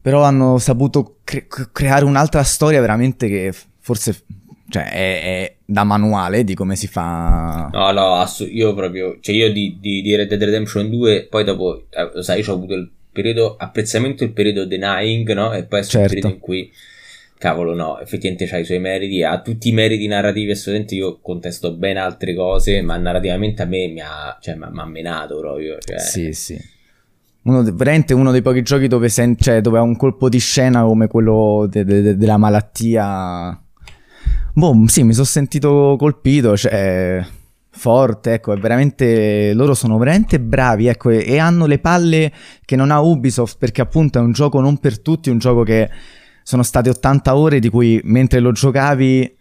però hanno saputo cre- creare un'altra storia veramente che forse cioè, è, è, da manuale di come si fa. No, no, assu- io proprio, cioè io di, di, di, Red Dead Redemption 2, poi dopo, eh, lo sai, io ho avuto il periodo apprezzamento, il periodo denying, no? E poi è certo. il periodo in cui, cavolo, no, effettivamente c'ha i suoi meriti, ha tutti i meriti narrativi, assolutamente io contesto ben altre cose, ma narrativamente a me mi ha, cioè, mi ha menato proprio. Cioè... Sì, sì. Uno, veramente uno dei pochi giochi dove, sen- cioè, dove ha un colpo di scena come quello de- de- de- della malattia Boh, sì, mi sono sentito colpito, cioè forte, ecco, è veramente loro sono veramente bravi, ecco, e, e, hanno le palle che non ha Ubisoft perché appunto è un gioco non per tutti, un gioco che sono state 80 ore di cui mentre lo giocavi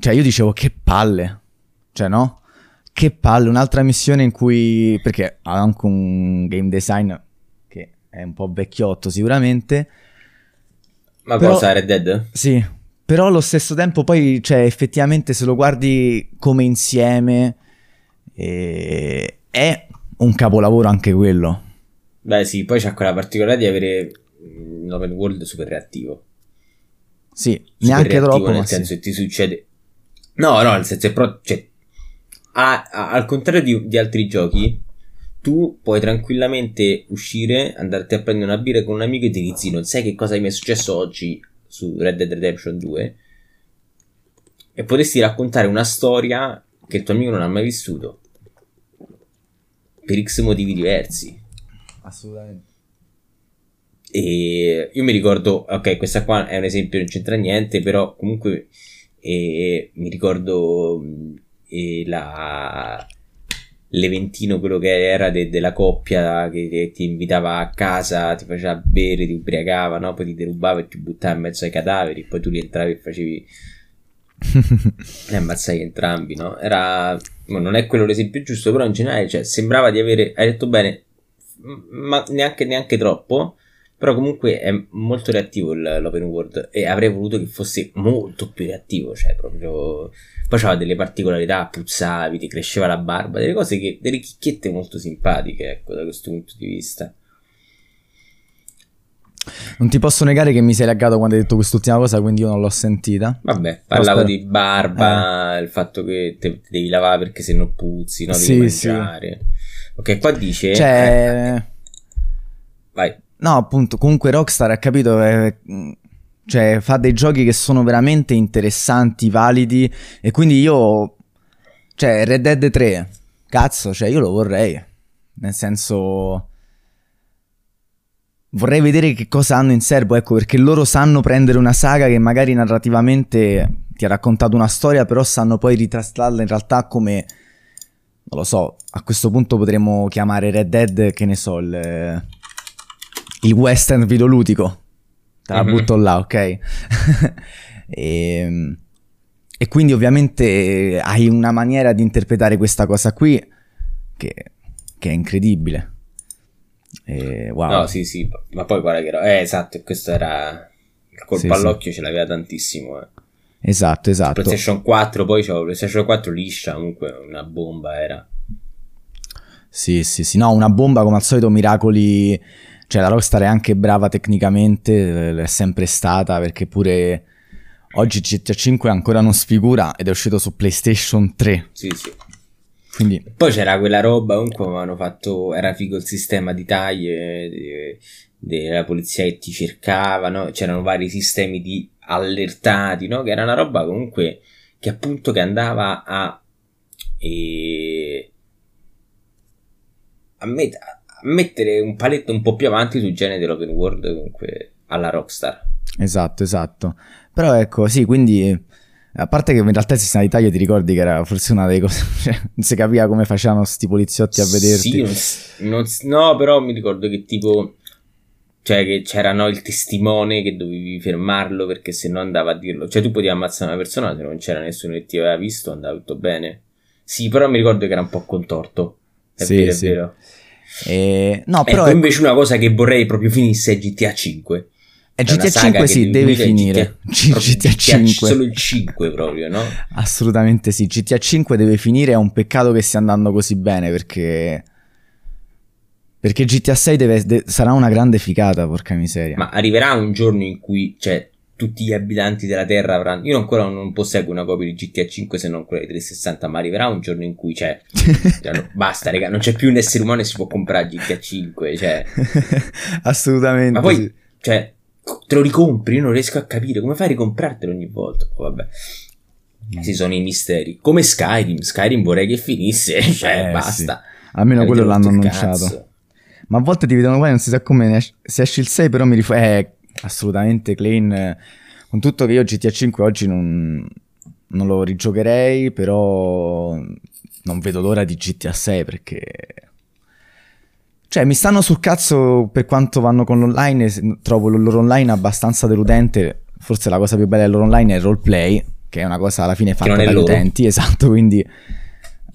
cioè io dicevo che palle. Cioè, no? Che palle, un'altra missione in cui perché ha anche un game design che è un po' vecchiotto sicuramente. Ma Però, cosa Red Dead? Sì, però allo stesso tempo poi, cioè, effettivamente se lo guardi come insieme, eh, è un capolavoro anche quello. Beh sì, poi c'ha quella particolarità di avere un open world super reattivo. Sì, super neanche reattivo troppo. Nel senso che ti succede... No, no, nel senso che però... Cioè, a, a, al contrario di, di altri giochi, tu puoi tranquillamente uscire, andarti a prendere una birra con un amico e ti dici non sai che cosa mi è successo oggi su Red Dead Redemption 2 e potresti raccontare una storia che il tuo amico non ha mai vissuto per x motivi diversi. Assolutamente. E io mi ricordo, ok, questa qua è un esempio, non c'entra niente, però comunque eh, mi ricordo eh, la, l'eventino quello che era de- della coppia che, che, ti invitava a casa, ti faceva bere, ti ubriacava, no? poi ti derubava e ti buttava in mezzo ai cadaveri, poi tu rientravi e facevi e ammazzavi entrambi, no? Era non è quello l'esempio giusto, però in generale, cioè, sembrava di avere hai detto bene, ma neanche, neanche troppo. Però comunque è molto reattivo l'open world e avrei voluto che fosse molto più reattivo, cioè proprio poi c'aveva delle particolarità, puzzavi, ti cresceva la barba, delle cose che, delle chicchiette molto simpatiche, ecco, da questo punto di vista. Non ti posso negare che mi sei laggato quando hai detto quest'ultima cosa, quindi io non l'ho sentita. Vabbè, parlavo di barba, eh. il fatto che te, te, devi lavare perché se no puzzi, no? Devi sì, mangiare. Sì. Ok, qua dice... Cioè... Eh, vai. No, appunto, comunque Rockstar ha capito... Eh, cioè, fa dei giochi che sono veramente interessanti, validi. E quindi io. Cioè, Red Dead 3. Cazzo, cioè, io lo vorrei. Nel senso. Vorrei vedere che cosa hanno in serbo, ecco, perché loro sanno prendere una saga che magari narrativamente ti ha raccontato una storia, però sanno poi ritraslarla in realtà come non lo so, a questo punto potremmo chiamare Red Dead, che ne so, il, il western videoludico. Te la mm-hmm. butto là, ok? e, ehm, e, quindi ovviamente hai una maniera di interpretare questa cosa qui che, che è incredibile. E, wow. No, sì, sì, ma poi guarda che era... Eh, esatto, questo era... Il colpo sì, all'occhio sì. ce l'aveva tantissimo, eh. Esatto, esatto. PlayStation 4 poi c'avevo PlayStation 4 liscia, comunque una bomba era. Sì, sì, sì, no, una bomba come al solito miracoli cioè la Rockstar è anche brava tecnicamente, è sempre stata perché pure oggi GTA 5 ancora non sfigura ed è uscito su PlayStation 3. Sì, sì. Quindi... Poi c'era quella roba, comunque avevano fatto, era figo il sistema di taglie della polizia che ti cercava, no? c'erano vari sistemi di allertati, no? che era una roba comunque che appunto che andava a... E... a metà mettere un paletto un po' più avanti sul genere dell'open world comunque alla Rockstar. Esatto, esatto. Però ecco, sì, quindi a parte che in realtà il sistema di taglio ti ricordi che era forse una delle cose, cioè, non si capiva come facevano sti poliziotti a vederti. Sì, non, non, no, però mi ricordo che tipo cioè che c'era no, il testimone che dovevi fermarlo perché se no andava a dirlo. Cioè tu potevi ammazzare una persona se non c'era nessuno che ti aveva visto, andava tutto bene. Sì, però mi ricordo che era un po' contorto. È sì, vero, sì. è vero. E... No, però ecco, invece una cosa che vorrei proprio finisse è GTA 5. E GTA 5 sì, deve finire. GTA, GTA 5. Solo il 5 proprio, no? Assolutamente sì. GTA 5 deve finire. È un peccato che stia andando così bene perché. Perché GTA 6 deve, de- sarà una grande ficata, porca miseria. Ma arriverà un giorno in cui, cioè, tutti gli abitanti della Terra avranno... Io ancora non posseggo una copia di GTA 5 se non quella di 360, ma arriverà un giorno in cui, cioè, cioè no, basta, raga, non c'è più un essere umano e si può comprare GTA 5, cioè... Assolutamente. Ma poi, sì. cioè, te lo ricompri, io non riesco a capire come fai a ricomprartelo ogni volta. Oh, vabbè. Ci sono i misteri. Come Skyrim. Skyrim vorrei che finisse, cioè, Eh, basta. Almeno Avete quello l'hanno annunciato. cazzo. Ma a volte ti vedono qua e non si sa come ne es- se esce il 6, però mi rifà... Eh, assolutamente clean. Con tutto che io GTA 5 oggi non, non lo rigiocherei, però non vedo l'ora di GTA 6 perché... Cioè, mi stanno sul cazzo per quanto vanno con l'online, trovo il loro online abbastanza deludente. Forse la cosa più bella del loro online è il roleplay, che è una cosa alla fine fatta dagli loro. utenti, esatto, quindi...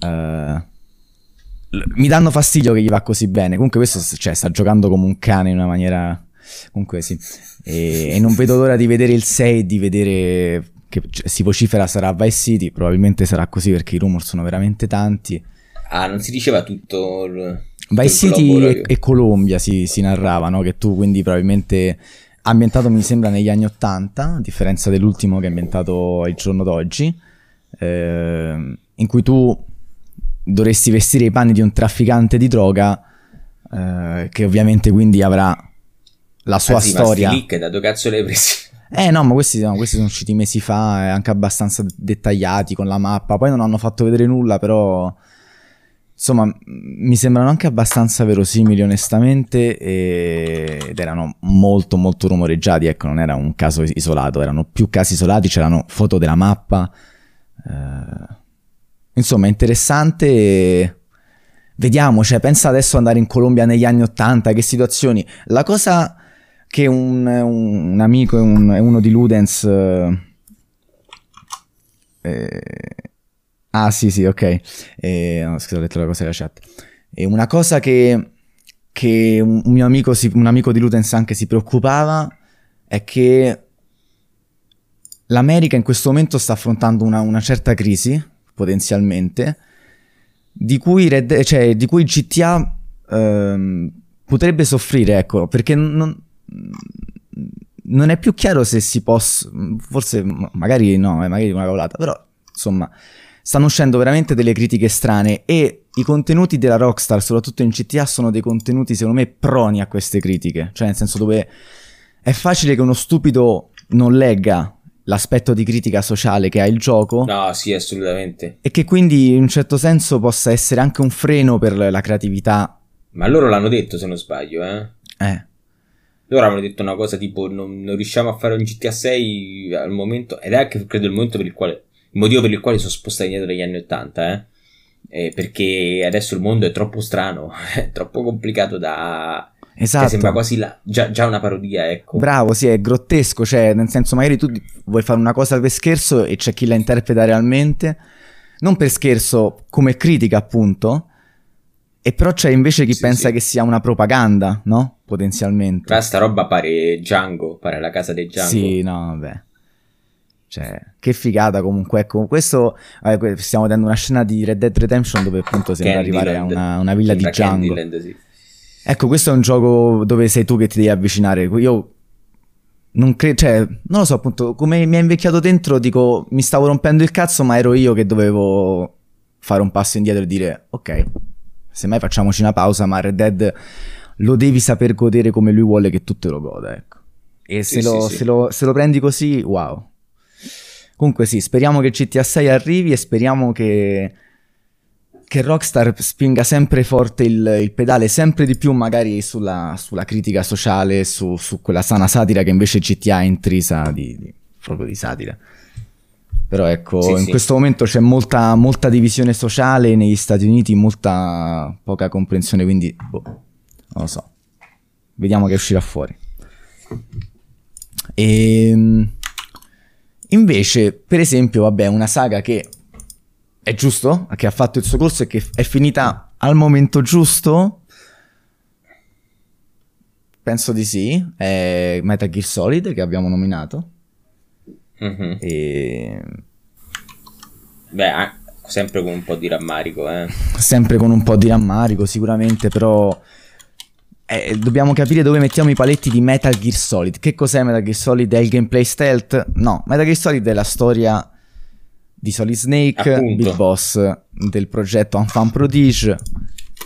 l- mi danno fastidio che gli va così bene. Comunque questo cioè, sta giocando come un cane in una maniera... Comunque sì. E, e non vedo l'ora di vedere il 6 e di vedere che si vocifera sarà Vice City. Probabilmente sarà così perché i rumor sono veramente tanti. Ah, non si diceva tutto il... Vice tutto il City e, e Colombia si, si narrava, no? Che tu quindi probabilmente ambientato mi sembra negli anni 80, a differenza dell'ultimo che è ambientato il giorno d'oggi, ehm, in cui tu dovresti vestire i panni di un trafficante di droga, eh, che ovviamente quindi avrà la sua Anzi, ma storia. sti leak da dove cazzo le hai presi? Eh no, ma questi, no, questi sono usciti mesi fa, e anche abbastanza dettagliati con la mappa. Poi non hanno fatto vedere nulla, però insomma mi sembrano anche abbastanza verosimili onestamente e- ed erano molto molto rumoreggiati, ecco, non era un caso is- isolato, erano più casi isolati, c'erano foto della mappa. eh, insomma, interessante. e Vediamo, cioè, pensa adesso andare in Colombia negli anni 80, che situazioni. La cosa che un, un- amico e un- uno di Ludens... eh, eh, ah sì sì ok. Eh, no, scusa ho letto la cosa della chat. E una cosa che, che un mio amico si- un amico di Ludens anche si preoccupava è che l'America in questo momento sta affrontando una, una certa crisi potenzialmente di cui, Red- cioè, di cui GTA ehm, potrebbe soffrire ecco perché non, non è più chiaro se si possa, forse ma- magari no, eh, magari una cavolata, però insomma stanno uscendo veramente delle critiche strane e i contenuti della Rockstar, soprattutto in GTA, sono dei contenuti secondo me proni a queste critiche, cioè nel senso dove è facile che uno stupido non legga l'aspetto di critica sociale che ha il gioco No, sì, assolutamente. e che quindi in un certo senso possa essere anche un freno per la creatività. Ma loro l'hanno detto, se non sbaglio, eh. Eh, Loro avevano detto una cosa tipo non, non riusciamo a fare un GTA 6 al momento ed è anche credo il momento per il quale il motivo per il quale sono spostati indietro negli anni 80 eh? Eh, perché adesso il mondo è troppo strano è troppo complicato da cioè, esatto. sembra quasi la- già, già una parodia ecco Bravo, sì, è grottesco, cioè nel senso magari tu vuoi fare una cosa per scherzo e c'è chi la interpreta realmente, non per scherzo come critica appunto, e però c'è invece chi Sì, pensa sì. che sia una propaganda, no? Potenzialmente. Tra sta roba pare Django pare la casa dei Django Sì, no, vabbè. Cioè, che figata comunque, ecco, questo, eh, stiamo vedendo una scena di Red Dead Redemption dove appunto sembra arrivare a Candyland. una, una villa di Sembra Django. Candyland, sì. Ecco, questo è un gioco dove sei tu che ti devi avvicinare. Io non credo, cioè, non lo so, appunto, come mi ha invecchiato dentro, dico, mi stavo rompendo il cazzo, ma ero io che dovevo fare un passo indietro e dire, ok, semmai facciamoci una pausa, ma Red Dead lo devi saper godere come lui vuole che tu te lo goda, ecco. E se, Sì, lo, sì, sì. se lo- se lo prendi così, wow. Comunque sì, speriamo che GTA 6 arrivi e speriamo che, che Rockstar spinga sempre forte il, il pedale, sempre di più magari sulla, sulla critica sociale, su, su quella sana satira che invece GTA è intrisa di, di- proprio di satira. Però ecco, Sì, in sì. questo momento c'è molta, molta divisione sociale negli Stati Uniti, molta poca comprensione, quindi boh, non lo so. Vediamo che uscirà fuori. E invece, per esempio, vabbè, una saga che è giusto, che ha fatto il suo corso e che è finita al momento giusto. Penso di sì, è Metal Gear Solid che abbiamo nominato. Mhm. E beh ah, sempre con un po' di rammarico eh sempre con un po' di rammarico sicuramente, però eh, dobbiamo capire dove mettiamo i paletti di Metal Gear Solid. Che cos'è Metal Gear Solid? È il gameplay stealth? No, Metal Gear Solid è la storia di Solid Snake, Appunto. Big Boss, del progetto Enfant Prodige,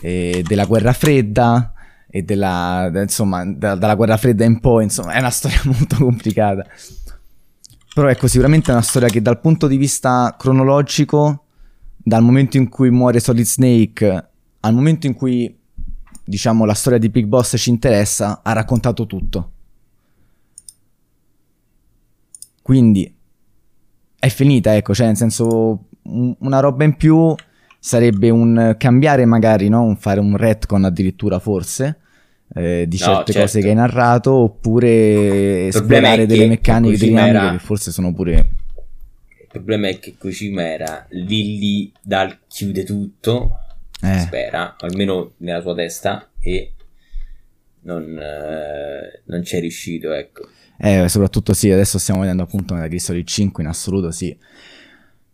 e della guerra fredda e della, insomma, da- dalla guerra fredda in poi, insomma, è una storia molto complicata. Però ecco, sicuramente è una storia che dal punto di vista cronologico, dal momento in cui muore Solid Snake al momento in cui, diciamo, la storia di Big Boss ci interessa, ha raccontato tutto. Quindi è finita, ecco, cioè nel senso un- una roba in più sarebbe un cambiare magari, no? Un fare un retcon addirittura forse eh, di No, certe certo. cose che hai narrato oppure esplorare delle che meccaniche, dinamiche era- che forse sono pure Il problema è che Kojima era lì lì dal chiude tutto, eh, spera, almeno nella sua testa, e non, eh, non ci è riuscito, ecco. Eh, soprattutto sì, adesso stiamo vedendo appunto Metal Gear Solid 5 in assoluto, sì.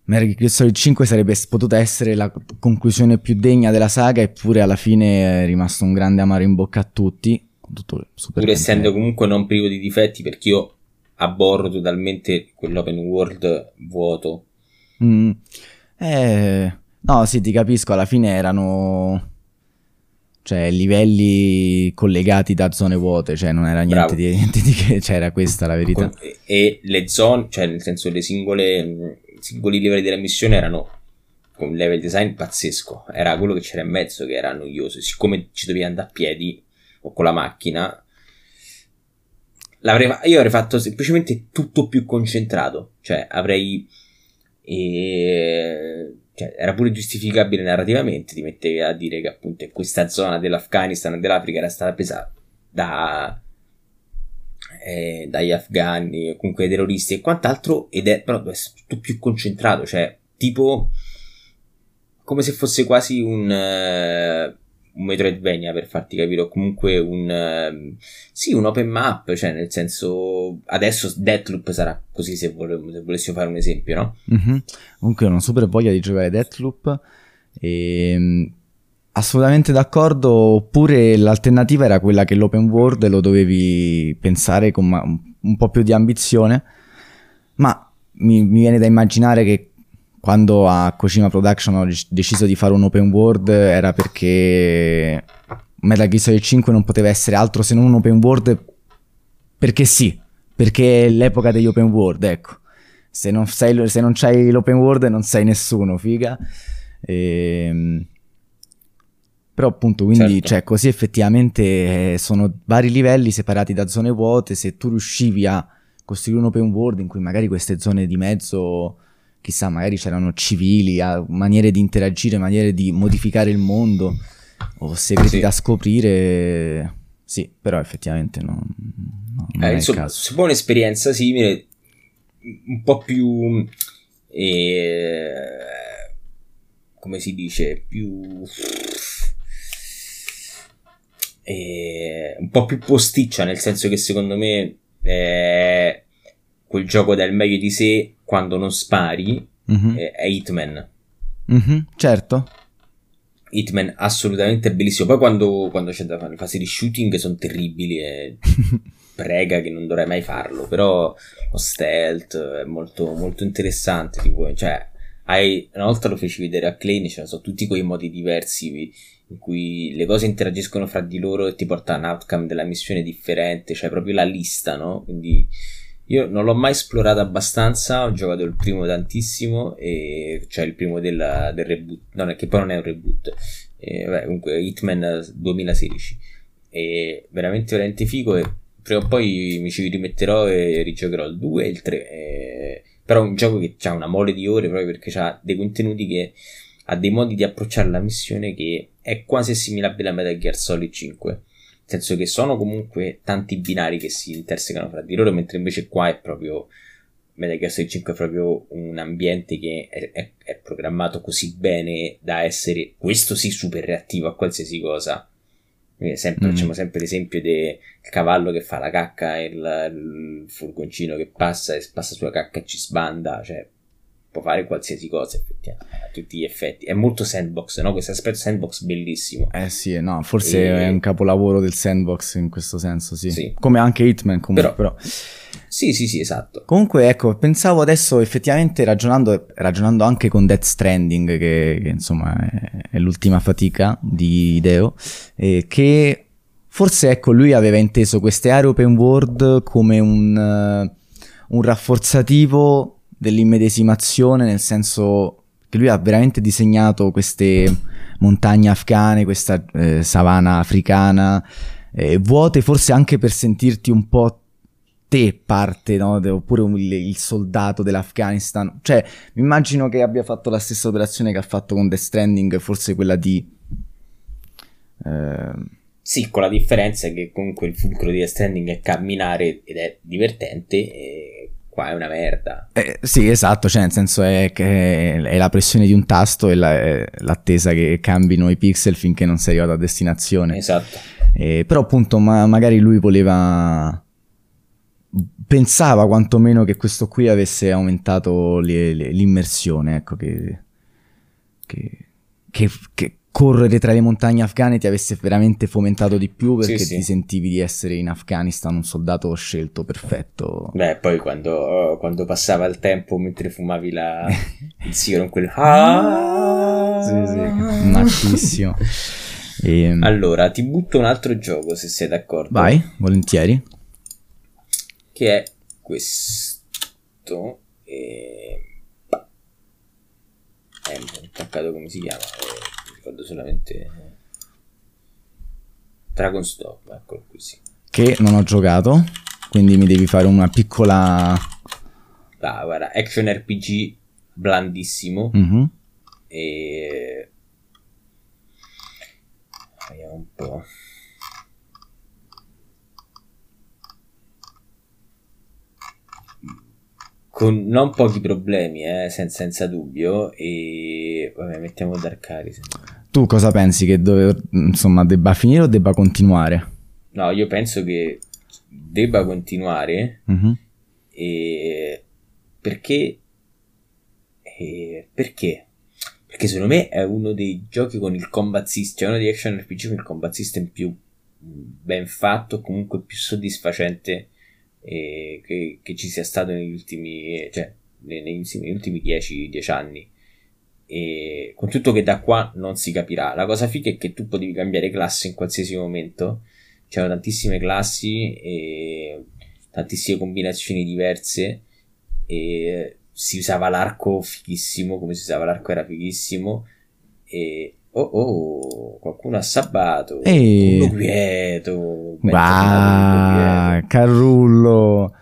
Metal Gear Solid 5 sarebbe potuta essere la conclusione più degna della saga, eppure alla fine è rimasto un grande amaro in bocca a tutti. tutto super Pur essendo comunque non privo di difetti, perché io abborro totalmente quell'open world vuoto. Mm. Eh, no, sì, ti capisco, alla fine erano... Cioè, livelli collegati da zone vuote, cioè non era niente, di, niente di che, cioè era questa la verità. E le zone, cioè nel senso le singole, mh, singoli livelli della missione erano con un level design pazzesco. Era quello che c'era in mezzo che era noioso. Siccome ci dovevi andare a piedi o con la macchina, l'avrei, io avrei fatto semplicemente tutto più concentrato. Cioè avrei... eh, cioè, era pure giustificabile narrativamente, ti mettevi a dire che appunto questa zona dell'Afghanistan e dell'Africa era stata presa da eh, dagli afghani, comunque dai terroristi e quant'altro, ed è però essere tutto più concentrato, cioè tipo come se fosse quasi un, eh, un Metroidvania per farti capire, o comunque un ehm, sì, un open map, cioè nel senso adesso Deathloop sarà così se, vole- se volessimo fare un esempio, no? Mhm. Comunque ho una super voglia di giocare Deathloop e mh, assolutamente d'accordo, oppure l'alternativa era quella che l'open world lo dovevi pensare con un po' più di ambizione, ma mi, mi viene da immaginare che quando a Kojima Production ho dec- deciso di fare un open world era perché Metal Gear Solid 5 non poteva essere altro se non un open world perché sì, perché è l'epoca degli open world, ecco. Se non, sei, se non c'hai l'open world non sei nessuno, figa. Ehm, Però appunto, quindi, Certo. cioè, così effettivamente eh, sono vari livelli separati da zone vuote. Se tu riuscivi a costruire un open world in cui magari queste zone di mezzo, chissà, magari c'erano civili, maniere di interagire, maniere di modificare il mondo, o segreti Sì. da scoprire, sì, però effettivamente non, no, non Eh, è il insomma, caso. se poi un'esperienza simile, un po' più. eh, come si dice? Più. eh, un po' più posticcia, nel senso che secondo me eh, quel gioco dà il meglio di sé quando non spari Mhm, eh, è Hitman. mhm, certo. Hitman assolutamente bellissimo. Poi quando, quando c'è da fare le fasi di shooting sono terribili e prega che non dovrei mai farlo. Però lo stealth è molto, molto interessante. Tipo, cioè, hai, una volta lo feci vedere a Clay, ce ne sono tutti quei modi diversi in cui le cose interagiscono fra di loro e ti porta a un outcome della missione differente. Cioè, proprio la lista, no? Quindi. Io non l'ho mai esplorato abbastanza, ho giocato il primo tantissimo, e, cioè il primo della- del reboot, no, che poi non è un reboot, e, vabbè, comunque Hitman 2016, e veramente veramente figo e prima o poi mi ci rimetterò e rigiocherò il 2 e il 3, e- però è un gioco che ha una mole di ore proprio perché ha dei contenuti che ha dei modi di approcciare la missione che è quasi assimilabile a Metal Gear Solid 5 nel senso che sono comunque tanti binari che si intersecano fra di loro, mentre invece qua è proprio Metal Gear Solid 5 è proprio un ambiente che è, è- è programmato così bene da essere questo sì super reattivo a qualsiasi cosa. Sempre- Mm. Facciamo sempre l'esempio del cavallo che fa la cacca e il, il furgoncino che passa e passa sulla cacca e ci sbanda, cioè può fare qualsiasi cosa effettivamente a tutti gli effetti è molto sandbox no? questo aspetto sandbox bellissimo eh sì no forse e... è un capolavoro del sandbox in questo senso sì, sì. come anche Hitman comunque però, però. sì sì sì esatto comunque ecco pensavo adesso effettivamente ragionando, ragionando anche con Death Stranding che, che insomma è, è, l'ultima fatica di Ideo eh, che forse ecco lui aveva inteso queste aree open world come un, uh, un rafforzativo dell'immedesimazione, nel senso che lui ha veramente disegnato queste montagne afghane, questa eh, savana africana, eh, vuote forse anche per sentirti un po' te parte, no? oppure il, il, soldato dell'Afghanistan. Cioè, mi immagino che abbia fatto la stessa operazione che ha fatto con The Stranding, forse quella di... Eh... Sì, con la differenza che comunque il fulcro di The Stranding è camminare ed è divertente. E qua è una merda. Eh, sì, esatto, cioè nel senso è che è la pressione di un tasto e la, l'attesa che cambino i pixel finché non sei arrivato a destinazione. Esatto. Eh, però appunto ma, magari lui voleva... Pensava quantomeno che questo qui avesse aumentato le, le, l'immersione, ecco, che, che, che, che correre tra le montagne afghane ti avesse veramente fomentato di più perché sì, ti sì. sentivi di essere in Afghanistan un soldato scelto perfetto. Beh, poi quando, quando passava il tempo mentre fumavi la, il sigaro in quel... Ah! Sì, sì, mattissimo. e... Ehm, allora, ti butto un altro gioco se sei d'accordo. Vai, volentieri. Che è questo. E... Eh, mi sono attaccato come si chiama. Eh ricordo solamente Dragon's Dogma, eccolo qui sì. Che non ho giocato, quindi mi devi fare una piccola... Ah, guarda, action RPG blandissimo. Mm-hmm. E... Vediamo un po'. con non pochi problemi, eh, senza, senza, dubbio. E vabbè, mettiamo Dark Aris. Tu cosa pensi che dove, insomma, debba finire o debba continuare? No, io penso che debba continuare. Mm-hmm. E perché? E perché? Perché secondo me è uno dei giochi con il combat system, cioè uno degli action RPG con il combat system più ben fatto, comunque più soddisfacente eh, che, che, ci sia stato negli ultimi, cioè, nei, negli ultimi 10, 10 anni. E con tutto che da qua non si capirà. La cosa figa è che tu potevi cambiare classe in qualsiasi momento. C'erano tantissime classi e tantissime combinazioni diverse. E si usava l'arco fighissimo, come si usava l'arco era fighissimo. E Oh oh, qualcuno ha sabbato. Uno quieto. Wow, Carrullo.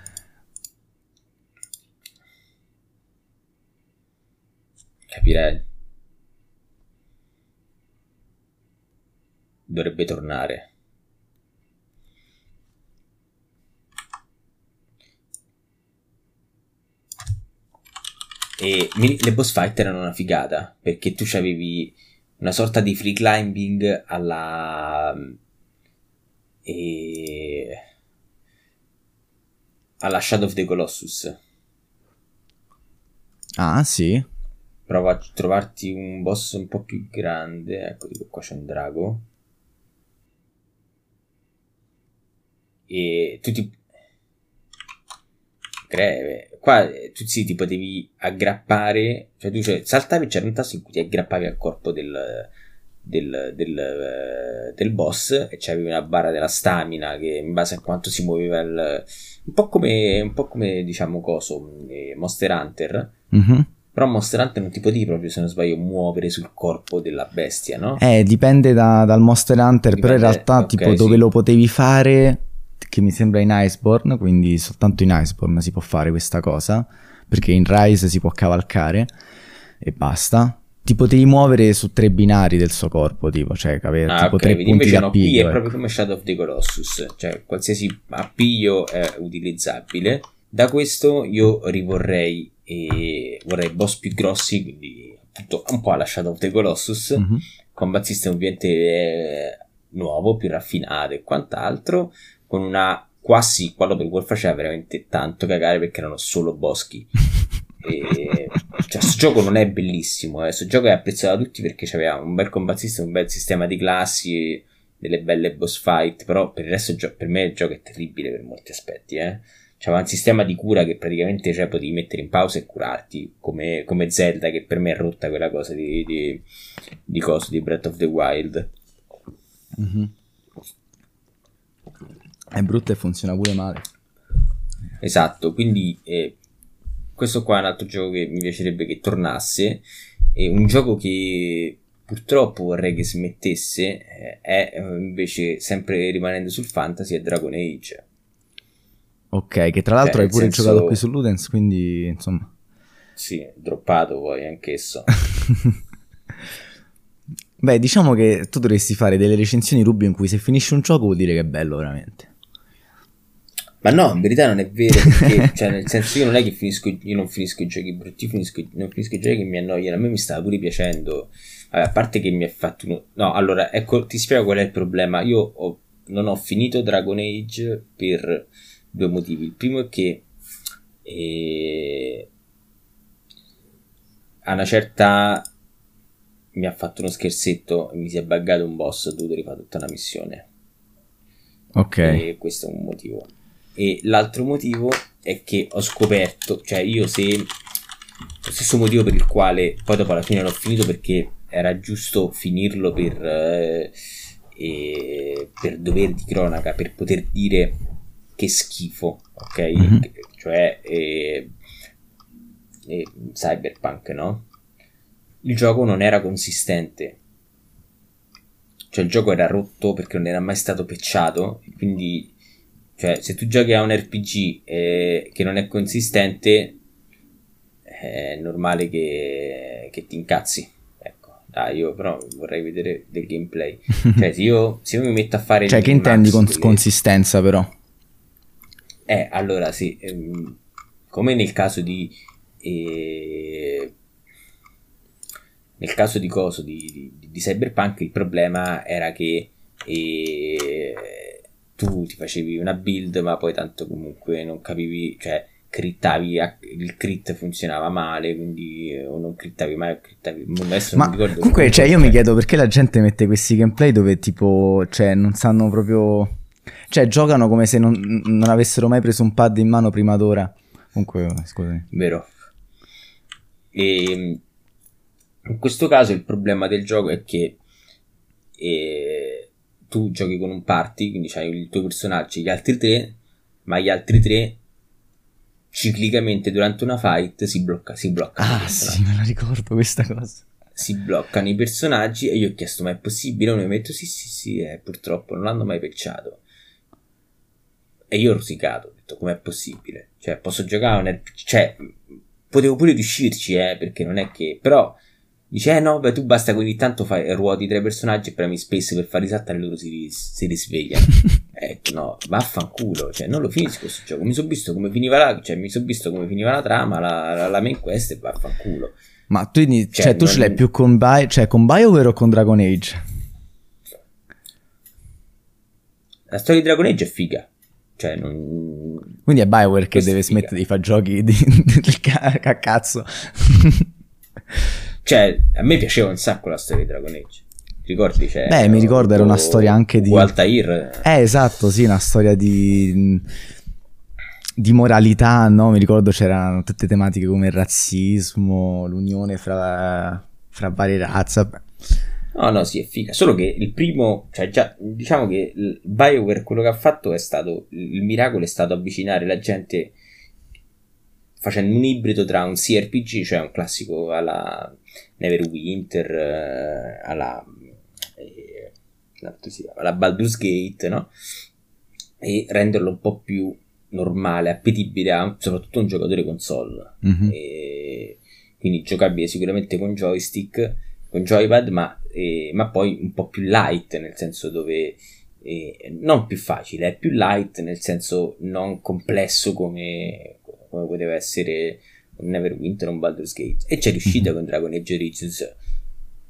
Capirei. Dovrebbe tornare. E le boss fight erano una figata perché tu avevi una sorta di free climbing alla e alla Shadow of the Colossus. Ah, sì. Prova a trovarti un boss un po' più grande. Ecco, tipo qua c'è un drago. E tu ti greve. Qua eh, tu sì, ti potevi aggrappare, cioè tu cioè, saltavi, c'era un tasto in cui ti aggrappavi al corpo del, del, del, eh, del boss e c'avevi una barra della stamina che in base a quanto si muoveva il... un po' come, un po' come diciamo coso, eh, Monster Hunter. Mm-hmm. Però Monster Hunter non ti potevi proprio, se non sbaglio, muovere sul corpo della bestia, no? Eh, dipende da, dal Monster Hunter, dipende, però in realtà okay, tipo dove lo potevi fare che mi sembra in Iceborne, quindi soltanto in Iceborne si può fare questa cosa, perché in Rise si può cavalcare e basta. Ti potevi muovere su tre binari del suo corpo, tipo, cioè avere ah, tipo okay, tre punti di appiglio. Qui è ecco. proprio come Shadow of the Colossus, cioè qualsiasi appiglio è utilizzabile. Da questo io rivorrei e vorrei boss più grossi, quindi appunto un po' alla Shadow of the Colossus, mm-hmm. combat system ovviamente eh, nuovo, più raffinato e quant'altro con una qua sì, qua l'open world faceva veramente tanto cagare perché erano solo boschi. e cioè, questo gioco non è bellissimo, eh. questo gioco è apprezzato da tutti perché aveva un bel combat system, un bel sistema di classi, delle belle boss fight, però per il resto per me il gioco è terribile per molti aspetti, eh. C'era un sistema di cura che praticamente cioè, potevi mettere in pausa e curarti, come, come Zelda, che per me è rotta quella cosa di, di, di coso, di Breath of the Wild. Mm-hmm. È brutta e funziona pure male. Esatto, quindi eh, questo qua è un altro gioco che mi piacerebbe che tornasse. È un gioco che purtroppo vorrei che smettesse. Eh, è eh, invece sempre rimanendo sul fantasy è Dragon Age. Ok, che tra l'altro cioè, hai pure senso... giocato qui su Ludens, quindi insomma. Sì, droppato poi anch'esso. Beh, diciamo che tu dovresti fare delle recensioni Rubio in cui se finisci un gioco vuol dire che è bello veramente. Ma no, in verità non è vero, perché, cioè, nel senso io non è che finisco, io non finisco i giochi brutti, io finisco, non finisco i giochi che mi annoiano, a me mi stava pure piacendo, Vabbè, a parte che mi ha fatto uno... No, allora, ecco, ti spiego qual è il problema, io ho, non ho finito Dragon Age per due motivi, il primo è che eh, a una certa mi ha fatto uno scherzetto e mi si è buggato un boss, ho dovuto rifare tutta una missione. Ok. E questo è un motivo. E l'altro motivo è che ho scoperto, cioè io se lo stesso motivo per il quale poi dopo alla fine l'ho finito perché era giusto finirlo per, eh, per dovere di cronaca, per poter dire che schifo, ok? Mm-hmm. Cioè eh, eh, Cyberpunk, no? Il gioco non era consistente. Cioè il gioco era rotto perché non era mai stato pecciato, quindi cioè, se tu giochi a un RPG eh, che non è consistente, è normale che, che ti incazzi. Ecco, dai, io però vorrei vedere del gameplay. cioè, se io, se io mi metto a fare... Cioè, che intendi con delle... consistenza però? Eh, allora sì, ehm, come nel caso di... Eh, nel caso di coso di, di, di, Cyberpunk il problema era che eh, tu ti facevi una build, ma poi tanto comunque non capivi, cioè crittavi, il crit funzionava male, quindi eh, o non crittavi mai o crittavi. Adesso ma comunque, cioè, io mi chiedo perché la gente mette questi gameplay dove tipo, cioè, non sanno proprio. Cioè, giocano come se non, non avessero mai preso un pad in mano prima d'ora. Comunque, scusami. Vero. E ehm, in questo caso il problema del gioco è che eh, tu giochi con un party, quindi hai il tuo personaggio, gli altri tre, ma gli altri tre ciclicamente durante una fight si blocca, si blocca. Ah, sì, me la ricordo questa cosa. Si bloccano i personaggi e io ho chiesto, ma è possibile? Uno mi ha detto, sì, sì, sì, eh, purtroppo non l'hanno mai pecciato. E io ho rosicato, ho detto, com'è possibile? Cioè, posso giocare un RPG, cioè, potevo pure riuscirci, eh, perché non è che, però Dice, eh no, beh, tu basta che ogni tanto fai, ruoti tre personaggi e premi space per far risaltare loro si, si risvegliano. eh, no, vaffanculo, cioè non lo finisco questo gioco. Mi sono visto come finiva la, cioè, mi sono visto come finiva la trama, la, la, la main quest e vaffanculo. Ma tu, cioè, cioè, tu non... ce l'hai più con, Bi- cioè, con BioWare o con Dragon Age? La storia di Dragon Age è figa. Cioè, non... Quindi è BioWare che deve smettere di fare giochi di, di, di, a cazzo. Cioè, a me piaceva un sacco la storia di Dragon Age. Ricordi? Cioè, Beh, mi ricordo, era una storia anche di... Altair. Eh, esatto, sì, una storia di... di moralità, no? Mi ricordo c'erano tutte tematiche come il razzismo, l'unione fra, fra varie razze. No, no, sì, è figa. Solo che il primo, cioè già, diciamo che il BioWare quello che ha fatto è stato, il miracolo è stato avvicinare la gente facendo un ibrido tra un CRPG, cioè un classico alla Neverwinter, eh, alla, eh, alla Baldur's Gate, no? E renderlo un po' più normale, appetibile a soprattutto un giocatore console. Mm-hmm. E, quindi giocabile sicuramente con joystick, con joypad, ma, eh, ma poi un po' più light, nel senso dove eh, non più facile, è più light nel senso non complesso come, come poteva essere un Neverwinter o un Baldur's Gate. E c'è riuscita mm-hmm. con Dragon Age Origins.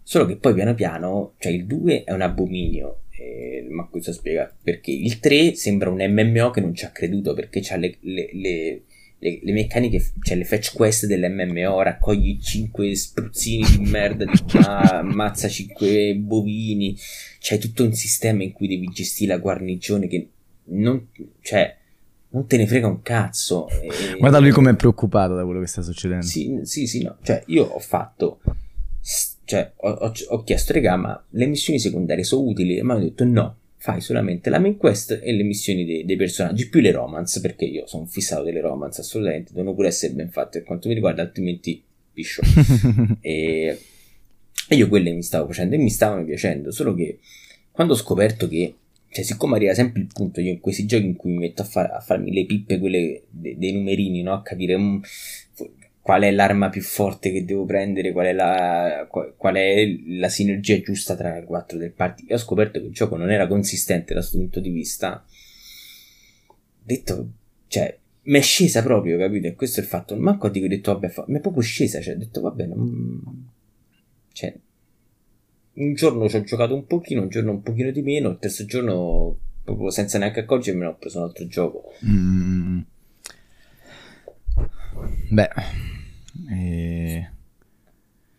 Solo che poi piano piano cioè il 2 è un abominio eh, ma questo spiega? Perché il 3 sembra un MMO che non ci ha creduto perché ha le, le, le, le, le meccaniche, cioè le fetch quest dell'MMO, raccogli 5 spruzzini di merda, di qua, ammazza 5 bovini, c'è tutto un sistema in cui devi gestire la guarnigione che non, cioè, non te ne frega un cazzo. E, Guarda lui come è preoccupato da quello che sta succedendo. Sì, sì, sì, no, cioè io ho fatto, cioè ho, ho, ho chiesto, regà, ma le missioni secondarie sono utili? E mi hanno detto no fai solamente la main quest e le missioni dei, dei personaggi, più le romance, perché io sono fissato delle romance assolutamente, devono pure essere ben fatte per quanto mi riguarda, altrimenti piscio. e, e io quelle mi stavo facendo e mi stavano piacendo, solo che quando ho scoperto che cioè, siccome arriva sempre il punto, io in questi giochi in cui mi metto a, far, a farmi le pippe, quelle de, dei numerini, no? A capire um, qual è l'arma più forte che devo prendere, qual è la, qual è la sinergia giusta tra i quattro del party. E ho scoperto che il gioco non era consistente da questo punto di vista. Detto, cioè, mi è scesa proprio, capito? E questo è il fatto. Manco dico, ho detto, vabbè, fa... mi è proprio scesa, cioè, ho detto, vabbè, non... cioè, un giorno ci ho giocato un pochino, un giorno un pochino di meno, il terzo giorno, proprio senza neanche accorgermi, ho preso un altro gioco. Mm. Beh, e...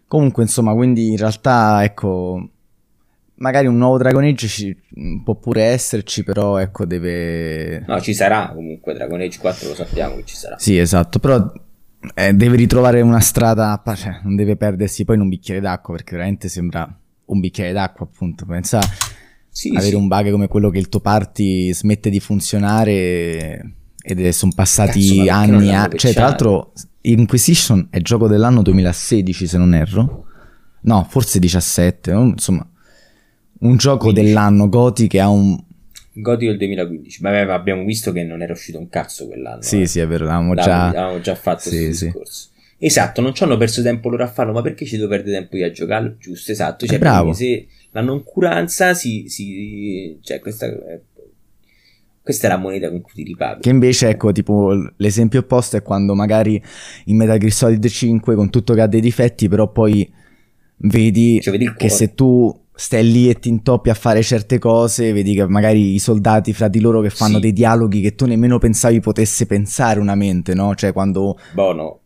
Comunque, insomma, quindi in realtà, ecco, magari un nuovo Dragon Age ci, può pure esserci, però ecco, deve... No, ci sarà comunque, Dragon Age 4 lo sappiamo che ci sarà. Sì, esatto, però eh, deve ritrovare una strada, cioè, non deve perdersi poi in un bicchiere d'acqua, perché veramente sembra un bicchiere d'acqua, appunto. Pensa sì, avere sì. un bug come quello che il tuo party smette di funzionare ed sono passati Cazzo, anni, a... cioè tra l'altro Inquisition è gioco dell'anno 2016 se non erro, no forse 17, insomma un gioco 15. dell'anno Goti che ha un... Goti del 2015, ma abbiamo visto che non era uscito un cazzo quell'anno. Sì, eh. sì, è vero, l'avevamo già... Avevamo già fatto sì, sì. discorso. Esatto, non ci hanno perso tempo loro a farlo, ma perché ci devo perdere tempo io a giocarlo? Giusto, esatto. Cioè, bravo. Se la noncuranza si, si... cioè questa questa è la moneta con cui ti ripaghi. Che invece, ecco, tipo, l'esempio opposto è quando magari in Metal Gear Solid 5 con tutto che ha dei difetti, però poi vedi, cioè, vedi che se tu stai lì e ti intoppi a fare certe cose, vedi che magari i soldati fra di loro che fanno sì. dei dialoghi che tu nemmeno pensavi potesse pensare una mente, no? Cioè, quando... Bono.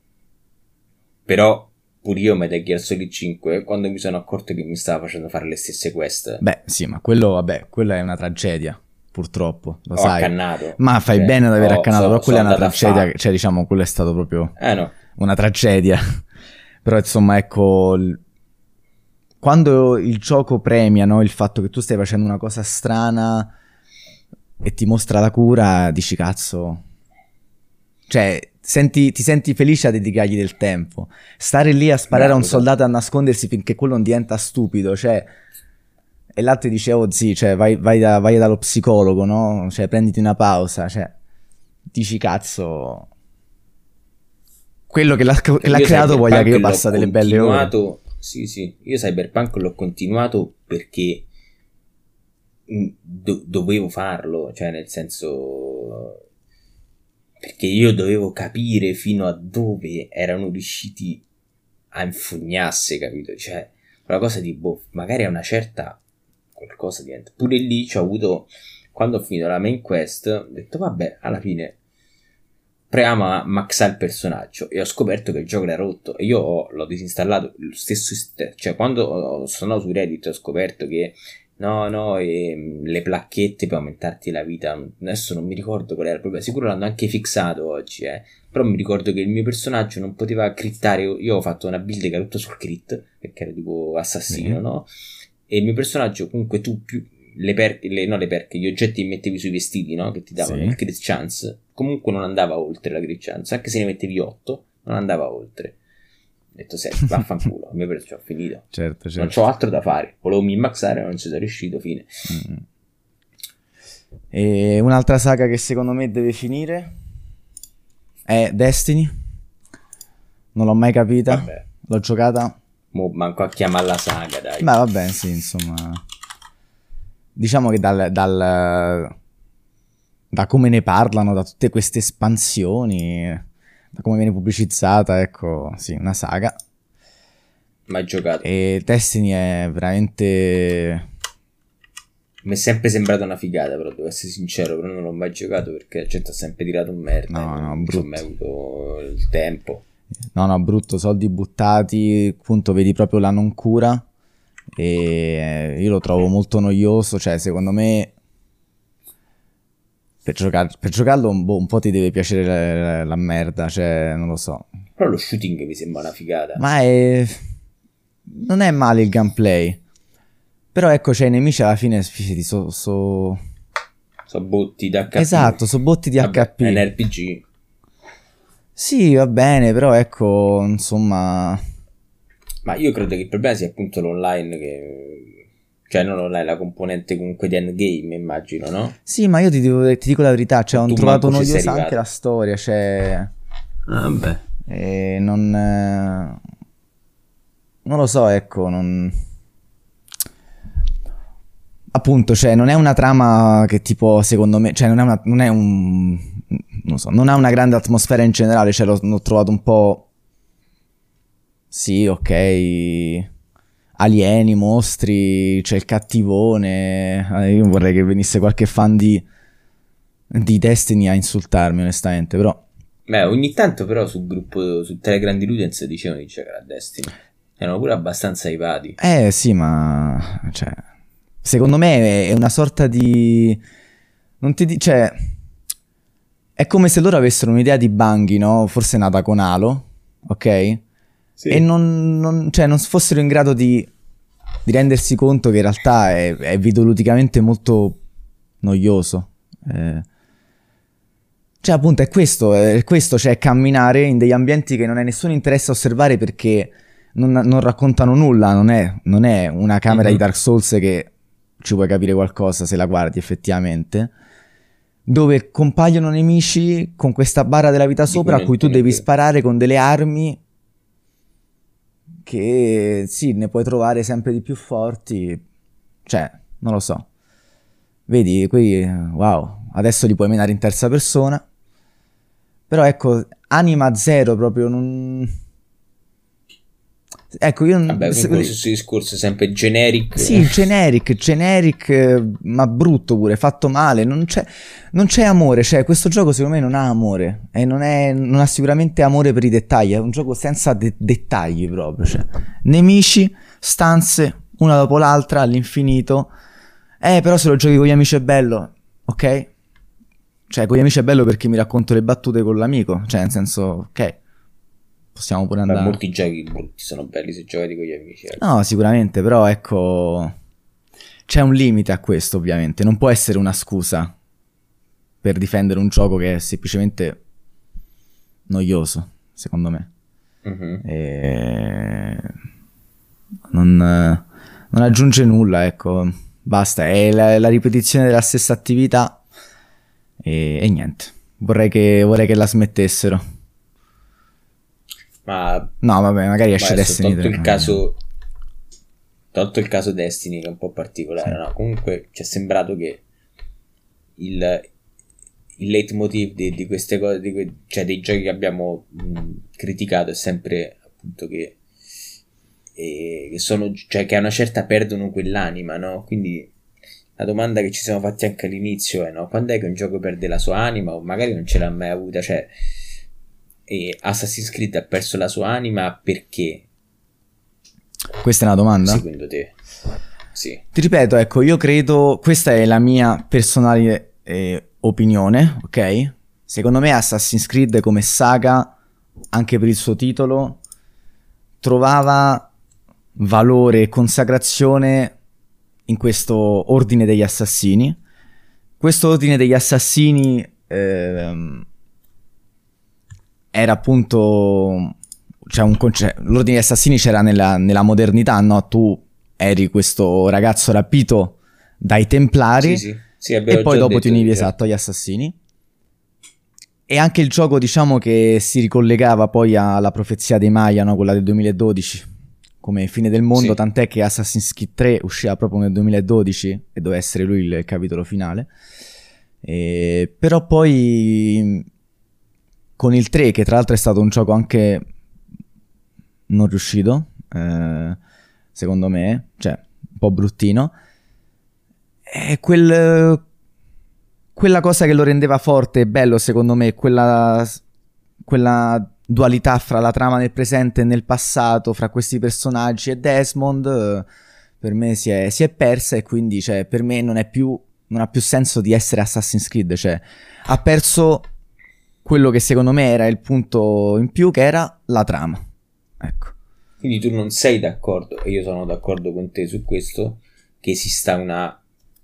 Però pure io Metal Gear Solid 5 quando mi sono accorto che mi stava facendo fare le stesse quest. Beh, sì, ma quello, vabbè, quella è una tragedia purtroppo, lo ho sai. accannato. Ma fai cioè, bene ad aver oh, accannato, so, però quella è una tragedia, cioè diciamo, quello è stato proprio eh, no. una tragedia. però insomma, ecco, quando il gioco premia no, il fatto che tu stai facendo una cosa strana e ti mostra la cura, dici cazzo... Cioè, senti, ti senti felice a dedicargli del tempo. Stare lì a sparare Bravo, a un soldato a nascondersi finché quello non diventa stupido, cioè e l'altro dice, oh sì, cioè, vai, vai, da, vai, dallo psicologo, no? Cioè, prenditi una pausa, cioè, dici cazzo... Quello che l'ha, che l'ha creato voglia che io passa delle belle ore. Sì, sì, io Cyberpunk l'ho continuato perché mm, do- dovevo farlo, cioè nel senso... Perché io dovevo capire fino a dove erano riusciti a infugnarsi, capito? Cioè, una cosa di boh, magari a una certa qualcosa diventa. Pure lì ci ho avuto, quando ho finito la main quest, ho detto vabbè, alla fine proviamo a maxare il personaggio e ho scoperto che il gioco era rotto e io ho, l'ho disinstallato lo stesso cioè quando sono andato su Reddit ho scoperto che no no e, le placchette per aumentarti la vita adesso non mi ricordo qual era il problema sicuro l'hanno anche fissato oggi eh. però mi ricordo che il mio personaggio non poteva crittare io ho fatto una build che era tutto sul crit perché era tipo assassino mm-hmm. no e il mio personaggio, comunque tu più le perche, le, no le perche, gli oggetti che mettevi sui vestiti, no? Che ti davano sì. il crit chance, comunque non andava oltre la crit chance, anche se ne mettevi 8, non andava oltre. Ho detto, senti, vaffanculo, il mio personaggio ho finito. Certo, certo. Non c'ho altro da fare. Volevo min-maxare, ma non ci sono riuscito, fine. Mm. E un'altra saga che secondo me deve finire è Destiny. Non l'ho mai capita. Vabbè. L'ho giocata Mo manco a chiamarla saga, dai. Beh, vabbè, sì, insomma. Diciamo che dal, dal, da come ne parlano, da tutte queste espansioni, da come viene pubblicizzata, ecco, sì, una saga. Mai giocato. E Destiny è veramente mi è sempre sembrata una figata, però devo essere sincero, però non l'ho mai giocato perché la gente ha sempre tirato un merda. No, no, non brutto. ho mai avuto il tempo. No, no, brutto, soldi buttati, appunto vedi proprio la non cura e io lo trovo molto noioso, cioè secondo me per, giocar- per giocarlo boh, un po' ti deve piacere la, la merda, cioè non lo so. Però lo shooting mi sembra una figata. Ma è... non è male il gameplay, però ecco, cioè i nemici alla fine fidati, so, so... So botti da HP. Esatto, so botti di Vabbè, HP. È un RPG. Sì, va bene, però ecco, insomma... Ma io credo che il problema sia appunto l'online che... Cioè non l'online, la componente comunque di endgame, immagino, no? Sì, ma io ti dico, ti dico la verità, cioè ho trovato noiosa anche la storia, cioè... Vabbè. E non... eh, Non lo so, ecco, non... Appunto, cioè, non è una trama che tipo, secondo me, cioè, non è, una, non è un... Non so, non ha una grande atmosfera in generale, cioè, l'ho, l'ho trovato un po'... Sì, ok... Alieni, mostri, c'è il cattivone... Eh, Io vorrei che venisse qualche fan di... Di Destiny a insultarmi, onestamente, però... Beh, ogni tanto però sul gruppo, su Telegram di Ludens dicevano di giocare a Destiny. Erano pure abbastanza ipati. Eh sì, ma cioè, secondo me è una sorta di non ti di- cioè è come se loro avessero un'idea di Banghi, no? Forse nata con Halo, ok? E non, non- cioè, non fossero in grado di, di rendersi conto che in realtà è, è videoludicamente molto noioso. Eh, Cioè, appunto, è questo, è questo, cioè camminare in degli ambienti che non hai nessun interesse a osservare perché non, non raccontano nulla, non è, non è una camera Mhm. di Dark Souls che ci puoi capire qualcosa se la guardi effettivamente. Dove compaiono nemici con questa barra della vita sopra a cui tu devi sparare con delle armi che sì, ne puoi trovare sempre di più forti. Cioè, non lo so. Vedi, qui, wow, adesso li puoi menare in terza persona. Però ecco, anima zero proprio, non... Ecco, io... Vabbè, se- stesso discorso, sempre generic. sì, generic, generic, eh, ma brutto pure, fatto male. Non c'è, non c'è amore. Cioè, questo gioco secondo me non ha amore. E non, è, non ha sicuramente amore per i dettagli. È un gioco senza de- dettagli proprio. Cioè, nemici, stanze, una dopo l'altra all'infinito. Eh, però se lo giochi con gli amici è bello, ok? Cioè, con gli amici è bello perché mi racconto le battute con l'amico. Cioè, nel senso, ok. Possiamo pure andare. molti giochi brutti sono belli se giocati con gli amici. ecco. No, sicuramente, però ecco, c'è un limite a questo, ovviamente. Non può essere una scusa per difendere un gioco che è semplicemente noioso, secondo me. Mhm. E... Non, non aggiunge nulla, ecco. Basta, è la, la ripetizione della stessa attività e, e niente. Vorrei che, vorrei che la smettessero. Ma No, vabbè, magari Ma esce adesso, Destiny tolto 3. il caso tolto il caso Destiny che è un po' particolare no? comunque ci è sembrato che il, il leitmotiv di, di queste cose di que- cioè dei giochi che abbiamo mh, criticato è sempre appunto che eh, che sono cioè che a una certa perdono quell'anima no? Quindi la domanda che ci siamo fatti anche all'inizio è no? Quando è che un gioco perde la sua anima? O magari non ce l'ha mai avuta? Cioè e Assassin's Creed ha perso la sua anima perché Questa è una domanda? secondo te? Sì. Ti ripeto, ecco, io credo, questa è la mia personale eh, opinione, ok? Secondo me Assassin's Creed come saga, anche per il suo titolo, trovava valore e consacrazione in questo ordine degli assassini. Questo ordine degli assassini ehm, era appunto c'è un conce- l'ordine degli assassini c'era nella, nella modernità, no? Tu eri questo ragazzo rapito dai templari Sì, sì. Sì, e poi dopo ti univi esatto agli assassini. E anche il gioco, diciamo che si ricollegava poi alla profezia dei Maya, no? quella del 2012, come fine del mondo, tant'è che Assassin's Creed 3 usciva proprio nel 2012 e doveva essere lui il capitolo finale. E- Però poi con il 3, che tra l'altro è stato un gioco anche non riuscito, eh, secondo me, cioè un po' bruttino, è quel, quella cosa che lo rendeva forte e bello secondo me, quella, quella dualità fra la trama nel presente e nel passato, fra questi personaggi e Desmond, per me si è, si è persa e quindi cioè, per me non, più, non ha più senso di essere Assassin's Creed, cioè ha perso quello che secondo me era il punto in più, che era la trama. Ecco. Quindi tu non sei d'accordo, e io sono d'accordo con te su questo, che esista una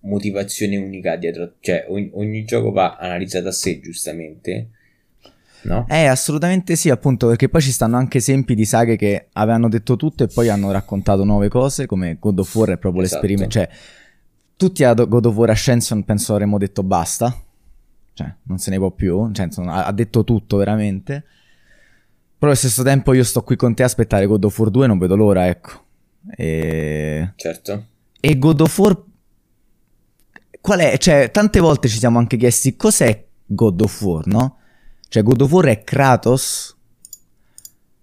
motivazione unica dietro, cioè ogni, ogni gioco va analizzato a sé giustamente. No? Eh, assolutamente sì, appunto, perché poi ci stanno anche esempi di saghe che avevano detto tutto e poi hanno raccontato nuove cose, come God of War è proprio esatto. l'esperimento. Cioè, tutti a God of War Ascension penso avremmo detto basta, cioè, non se ne può più, cioè, insomma, ha detto tutto veramente. Però allo stesso tempo io sto qui con te a aspettare God of War 2 non vedo l'ora, ecco. E... Certo. E God of War... Qual è? Cioè, tante volte ci siamo anche chiesti cos'è God of War, no? Cioè, God of War è Kratos?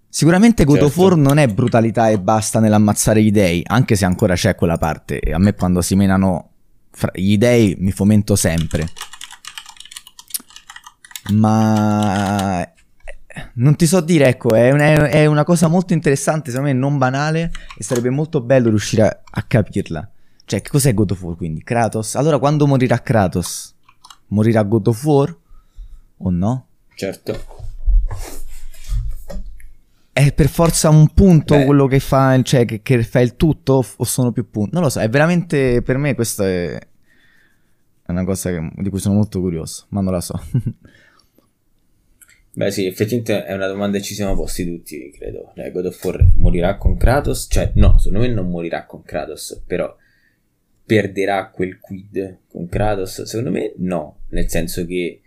Sicuramente God certo. of War non è brutalità e basta nell'ammazzare gli dei, anche se ancora c'è quella parte. A me quando si menano gli dei mi fomento sempre. Ma non ti so dire, ecco, è una, è una, cosa molto interessante, secondo me non banale e sarebbe molto bello riuscire a, a, capirla. Cioè, che cos'è God of War quindi? Kratos? Allora quando morirà Kratos? Morirà God of War? O no? Certo. È per forza un punto Beh. quello che fa, cioè che, che, fa il tutto o sono più punti? Non lo so, è veramente per me questa è, è una cosa che, di cui sono molto curioso, ma non la so. Beh sì, effettivamente è una domanda che ci siamo posti tutti, credo. Cioè, God of War morirà con Kratos? Cioè, no, secondo me non morirà con Kratos, però perderà quel quid con Kratos? Secondo me no, nel senso che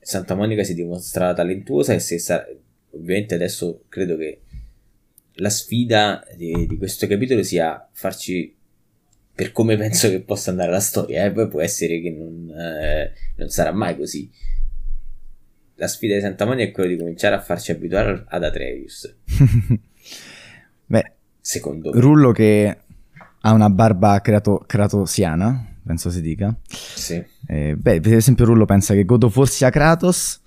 Santa Monica si è dimostrata talentuosa e se sarà... Ovviamente adesso credo che la sfida di, di, questo capitolo sia farci per come penso che possa andare la storia, eh? poi può essere che non, eh, non sarà mai così la sfida di Santa Monica è quella di cominciare a farci abituare ad Atreus. Beh, secondo me. Rullo che ha una barba creato, kratosiana, penso si dica. Sì. Eh, beh, per esempio Rullo pensa che God of War sia Kratos.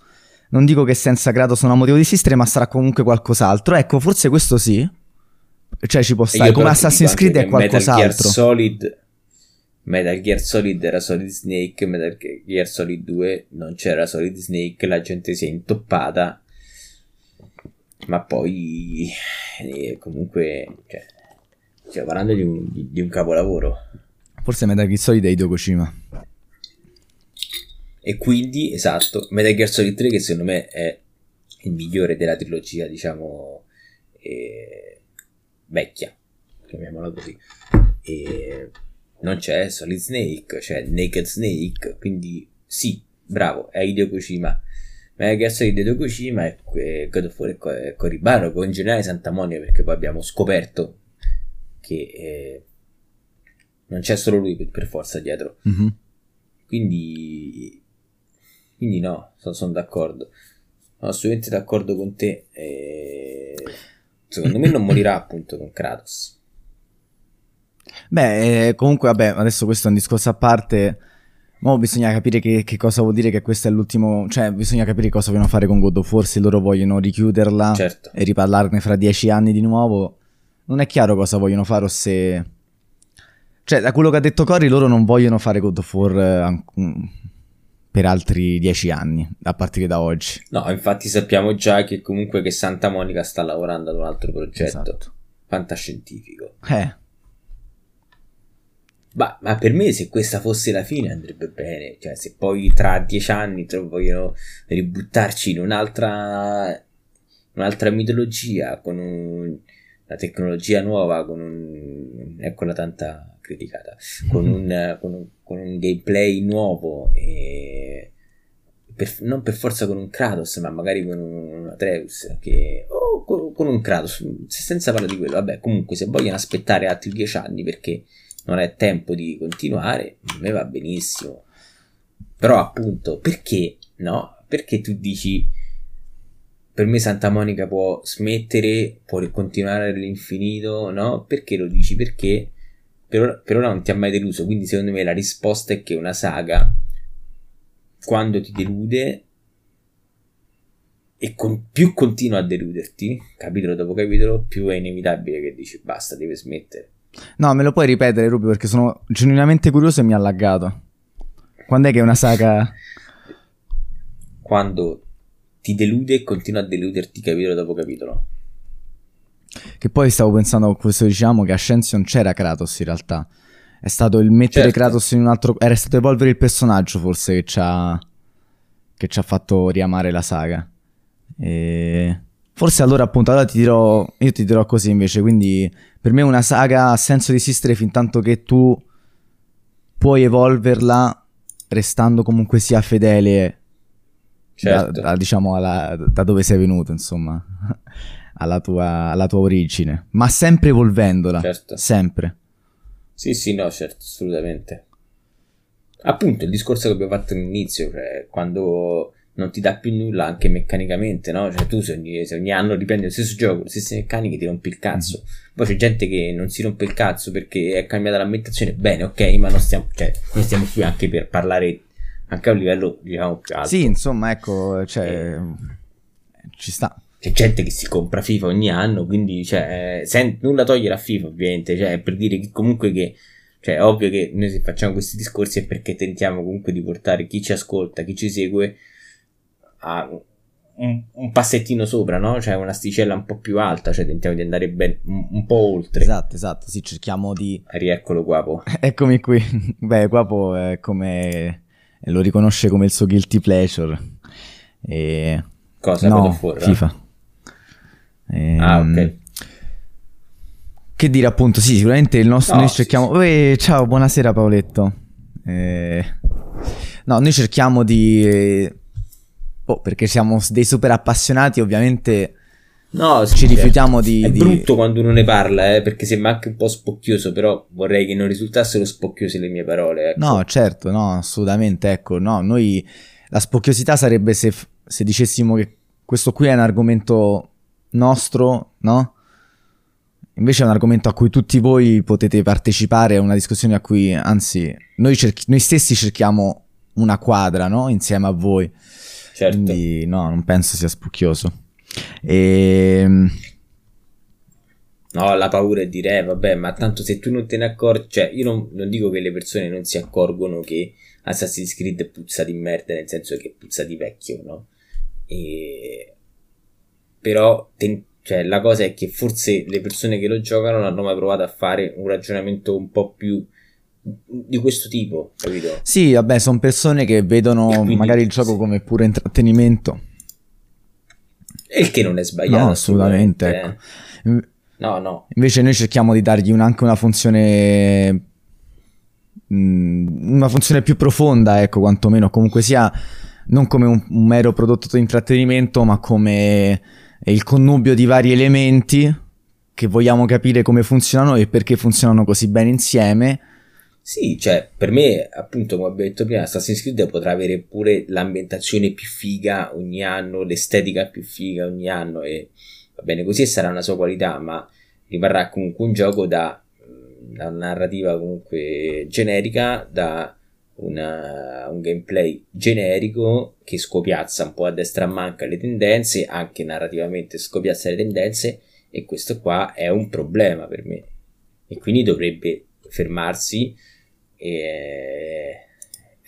Non dico che senza Kratos non ha motivo di esistere, ma sarà comunque qualcos'altro. Ecco, forse questo sì. Cioè ci può stare. Come Assassin's Creed è qualcos'altro. Metal Gear Solid Metal Gear Solid era Solid Snake, Metal Gear Solid 2 non c'era Solid Snake, la gente si è intoppata, ma poi eh, comunque cioè, stiamo parlando di un, di, di un, capolavoro. Forse Metal Gear Solid è Hideo Kojima. E quindi, esatto, Metal Gear Solid 3 che secondo me è il migliore della trilogia, diciamo, eh, vecchia, chiamiamola così. E non c'è Solid Snake, c'è Naked Snake, quindi sì, bravo, è Hideo Kojima. Ma che di Hideo Kojima è God of War e Coribaro, con generale Santa Monica, perché poi abbiamo scoperto che eh, non c'è solo lui per, forza dietro. Mm-hmm. Quindi, quindi no, sono, sono d'accordo. Sono assolutamente d'accordo con te. E... Secondo me non morirà appunto con Kratos. Beh, eh, comunque, vabbè, adesso questo è un discorso a parte. Mo bisogna capire che, che, cosa vuol dire che questo è l'ultimo. Cioè, bisogna capire cosa vogliono fare con God of War. Se loro vogliono richiuderla certo. e riparlarne fra dieci anni di nuovo. Non è chiaro cosa vogliono fare o se. Cioè, da quello che ha detto Cory, loro non vogliono fare God of War eh, mm, per altri dieci anni, a partire da oggi. No, infatti sappiamo già che comunque che Santa Monica sta lavorando ad un altro progetto esatto. fantascientifico. Eh. Ma, ma, per me se questa fosse la fine andrebbe bene, cioè se poi tra dieci anni vogliono ributtarci in un'altra, un'altra mitologia, con un, una tecnologia nuova, con un, eccola tanta criticata, con un, con un, con un gameplay nuovo, e per, non per forza con un Kratos, ma magari con un Atreus, che, o con, con un Kratos, senza parlare di quello, vabbè comunque se vogliono aspettare altri dieci anni perché non è tempo di continuare, a me va benissimo. Però appunto, perché no? Perché tu dici per me Santa Monica può smettere, può continuare all'infinito, no? Perché lo dici? Perché per ora, per ora non ti ha mai deluso, quindi secondo me la risposta è che una saga, quando ti delude, e con, più continua a deluderti, capitolo dopo capitolo, più è inevitabile che dici basta, deve smettere. No, me lo puoi ripetere, Rubio, perché sono genuinamente curioso e mi ha laggato. Quando è che è una saga... Quando ti delude e continua a deluderti capitolo dopo capitolo. Che poi stavo pensando con questo diciamo che Ascension c'era Kratos in realtà. È stato il mettere certo. Kratos in un altro... Era stato evolvere il personaggio forse che ci ha... Che ci ha fatto riamare la saga. E... Forse allora appunto, allora ti dirò, io ti dirò così invece, quindi per me una saga ha senso di esistere fin tanto che tu puoi evolverla restando comunque sia fedele certo. da, da, diciamo alla, da dove sei venuto, insomma, alla tua, alla tua origine, ma sempre evolvendola, certo. sempre. Sì, sì, no, certo, assolutamente. Appunto, il discorso che abbiamo fatto all'inizio, cioè quando non ti dà più nulla anche meccanicamente, no? Cioè tu se ogni, se ogni anno riprendi lo stesso gioco, le stesse meccaniche, ti rompi il cazzo. Mm. Poi c'è gente che non si rompe il cazzo perché è cambiata l'ambientazione, bene, ok, ma non stiamo, cioè, noi stiamo qui anche per parlare anche a un livello, diciamo, più alto. Sì, insomma, ecco, cioè, eh, ci sta. C'è gente che si compra FIFA ogni anno, quindi, cioè, sen- nulla togliere a FIFA, ovviamente, cioè, per dire che comunque che cioè, è ovvio che noi se facciamo questi discorsi è perché tentiamo comunque di portare chi ci ascolta, chi ci segue a un, un, passettino sopra, no? Cioè un'asticella un po' più alta, cioè tentiamo di andare ben, un, un, po' oltre. Esatto, esatto, sì, cerchiamo di... Rieccolo Guapo. Eccomi qui. Beh, Guapo è come... lo riconosce come il suo guilty pleasure. E... Cosa? No, fuori, FIFA. E... Ah, ok. Che dire appunto, sì, sicuramente il nostro... No, noi cerchiamo... Sì, sì. Eh, ciao, buonasera Paoletto. Eh... No, noi cerchiamo di Oh, perché siamo dei super appassionati, ovviamente. No, sì, ci certo. rifiutiamo di. È di... brutto quando uno ne parla, eh, perché sembra anche un po' spocchioso, però vorrei che non risultassero spocchiose le mie parole. Ecco. No, certo, no, assolutamente. Ecco, no, noi. La spocchiosità sarebbe se, se dicessimo che questo qui è un argomento nostro, no? Invece è un argomento a cui tutti voi potete partecipare, è una discussione a cui, anzi, noi, cerchi- noi stessi cerchiamo una quadra, no? Insieme a voi. Certo. Quindi no, non penso sia spocchioso. E... Ehm, no, la paura è dire, eh, vabbè, ma tanto se tu non te ne accorgi, cioè io non, non, dico che le persone non si accorgono che Assassin's Creed puzza di merda, nel senso che puzza di vecchio, no? E... Però ten... cioè, la cosa è che forse le persone che lo giocano non hanno mai provato a fare un ragionamento un po' più di questo tipo, capito? Sì, vabbè, sono persone che vedono quindi, magari il gioco sì. come pure intrattenimento. E il che non è sbagliato. No, assolutamente. Ecco. Eh. No, no. Invece noi cerchiamo di dargli un, anche una funzione mm, una funzione più profonda, ecco, quantomeno, comunque sia non come un, un mero prodotto di intrattenimento, ma come il connubio di vari elementi che vogliamo capire come funzionano e perché funzionano così bene insieme sì, cioè, per me, appunto, come abbiamo detto prima, Assassin's Creed potrà avere pure l'ambientazione più figa ogni anno, l'estetica più figa ogni anno e va bene così sarà una sua qualità, ma rimarrà comunque un gioco da, da una narrativa comunque generica, da una, un gameplay generico che scopiazza un po' a destra a manca le tendenze, anche narrativamente scopiazza le tendenze e questo qua è un problema per me. E quindi dovrebbe fermarsi e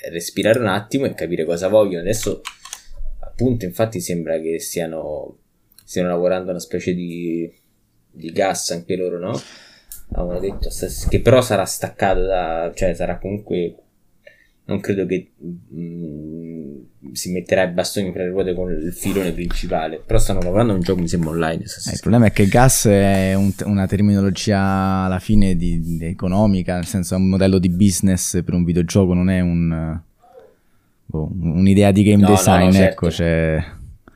respirare un attimo e capire cosa vogliono. Adesso, appunto, infatti, sembra che stiano, stiano lavorando una specie di, di gas anche loro, no? Avevano detto che però sarà staccato da, cioè sarà comunque non credo che mh, mm, si metterà i bastoni fra le ruote con il filone principale. Però stanno lavorando a un gioco, mi sembra online. Eh, il problema è che gas è un, una terminologia alla fine di, di economica, nel senso è un modello di business per un videogioco, non è un, boh, un'idea di game no, design. No, no, ecco, certo. cioè,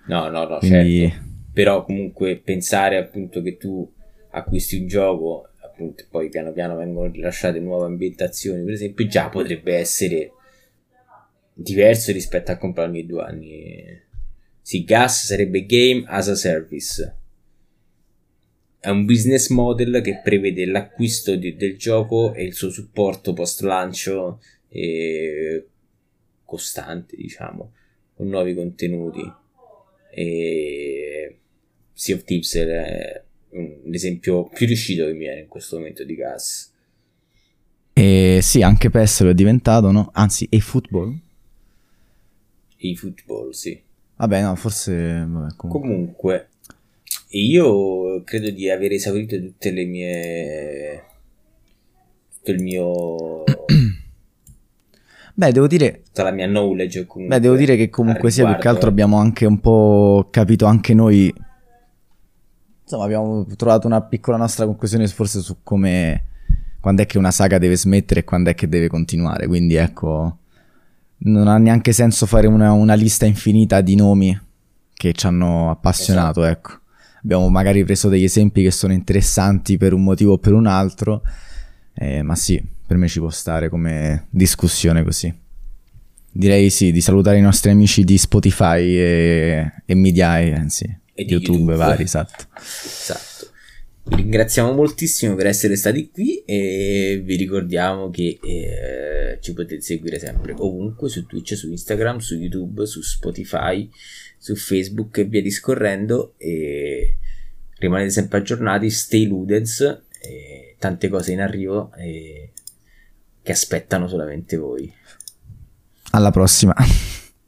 no, no, no, Quindi... certo. Però comunque pensare appunto che tu acquisti un gioco appunto poi piano piano vengono rilasciate nuove ambientazioni per esempio già potrebbe essere diverso rispetto a comprare ogni due anni. Sì, gas sarebbe game as a service. è un business model che prevede l'acquisto di, del gioco e il suo supporto post lancio eh, costante, diciamo, con nuovi contenuti. E Sea of Tips è l'esempio più riuscito che mi viene in questo momento di gas. E sì, anche PES è diventato, no? Anzi, e football? E football, sì. Vabbè, no, forse... Vabbè, comunque. comunque, io credo di aver esaurito tutte le mie... tutto il mio... Beh, devo dire... Tutta la mia knowledge comunque. Beh, devo dire che comunque sia, più che altro abbiamo anche un po' capito anche noi... Insomma, abbiamo trovato una piccola nostra conclusione forse su come quando è che una saga deve smettere e quando è che deve continuare. Quindi ecco, non ha neanche senso fare una, una lista infinita di nomi che ci hanno appassionato, esatto. ecco. Abbiamo magari preso degli esempi che sono interessanti per un motivo o per un altro, eh, ma sì, per me ci può stare come discussione così. Direi sì, di salutare i nostri amici di Spotify e, e Media, eh, sì, e YouTube, YouTube vari, esatto. Esatto. Vi ringraziamo moltissimo per essere stati qui e vi ricordiamo che eh, ci potete seguire sempre ovunque su Twitch, su Instagram, su YouTube, su Spotify, su Facebook e via discorrendo e rimanete sempre aggiornati, stay ludens, tante cose in arrivo che aspettano solamente voi. Alla prossima.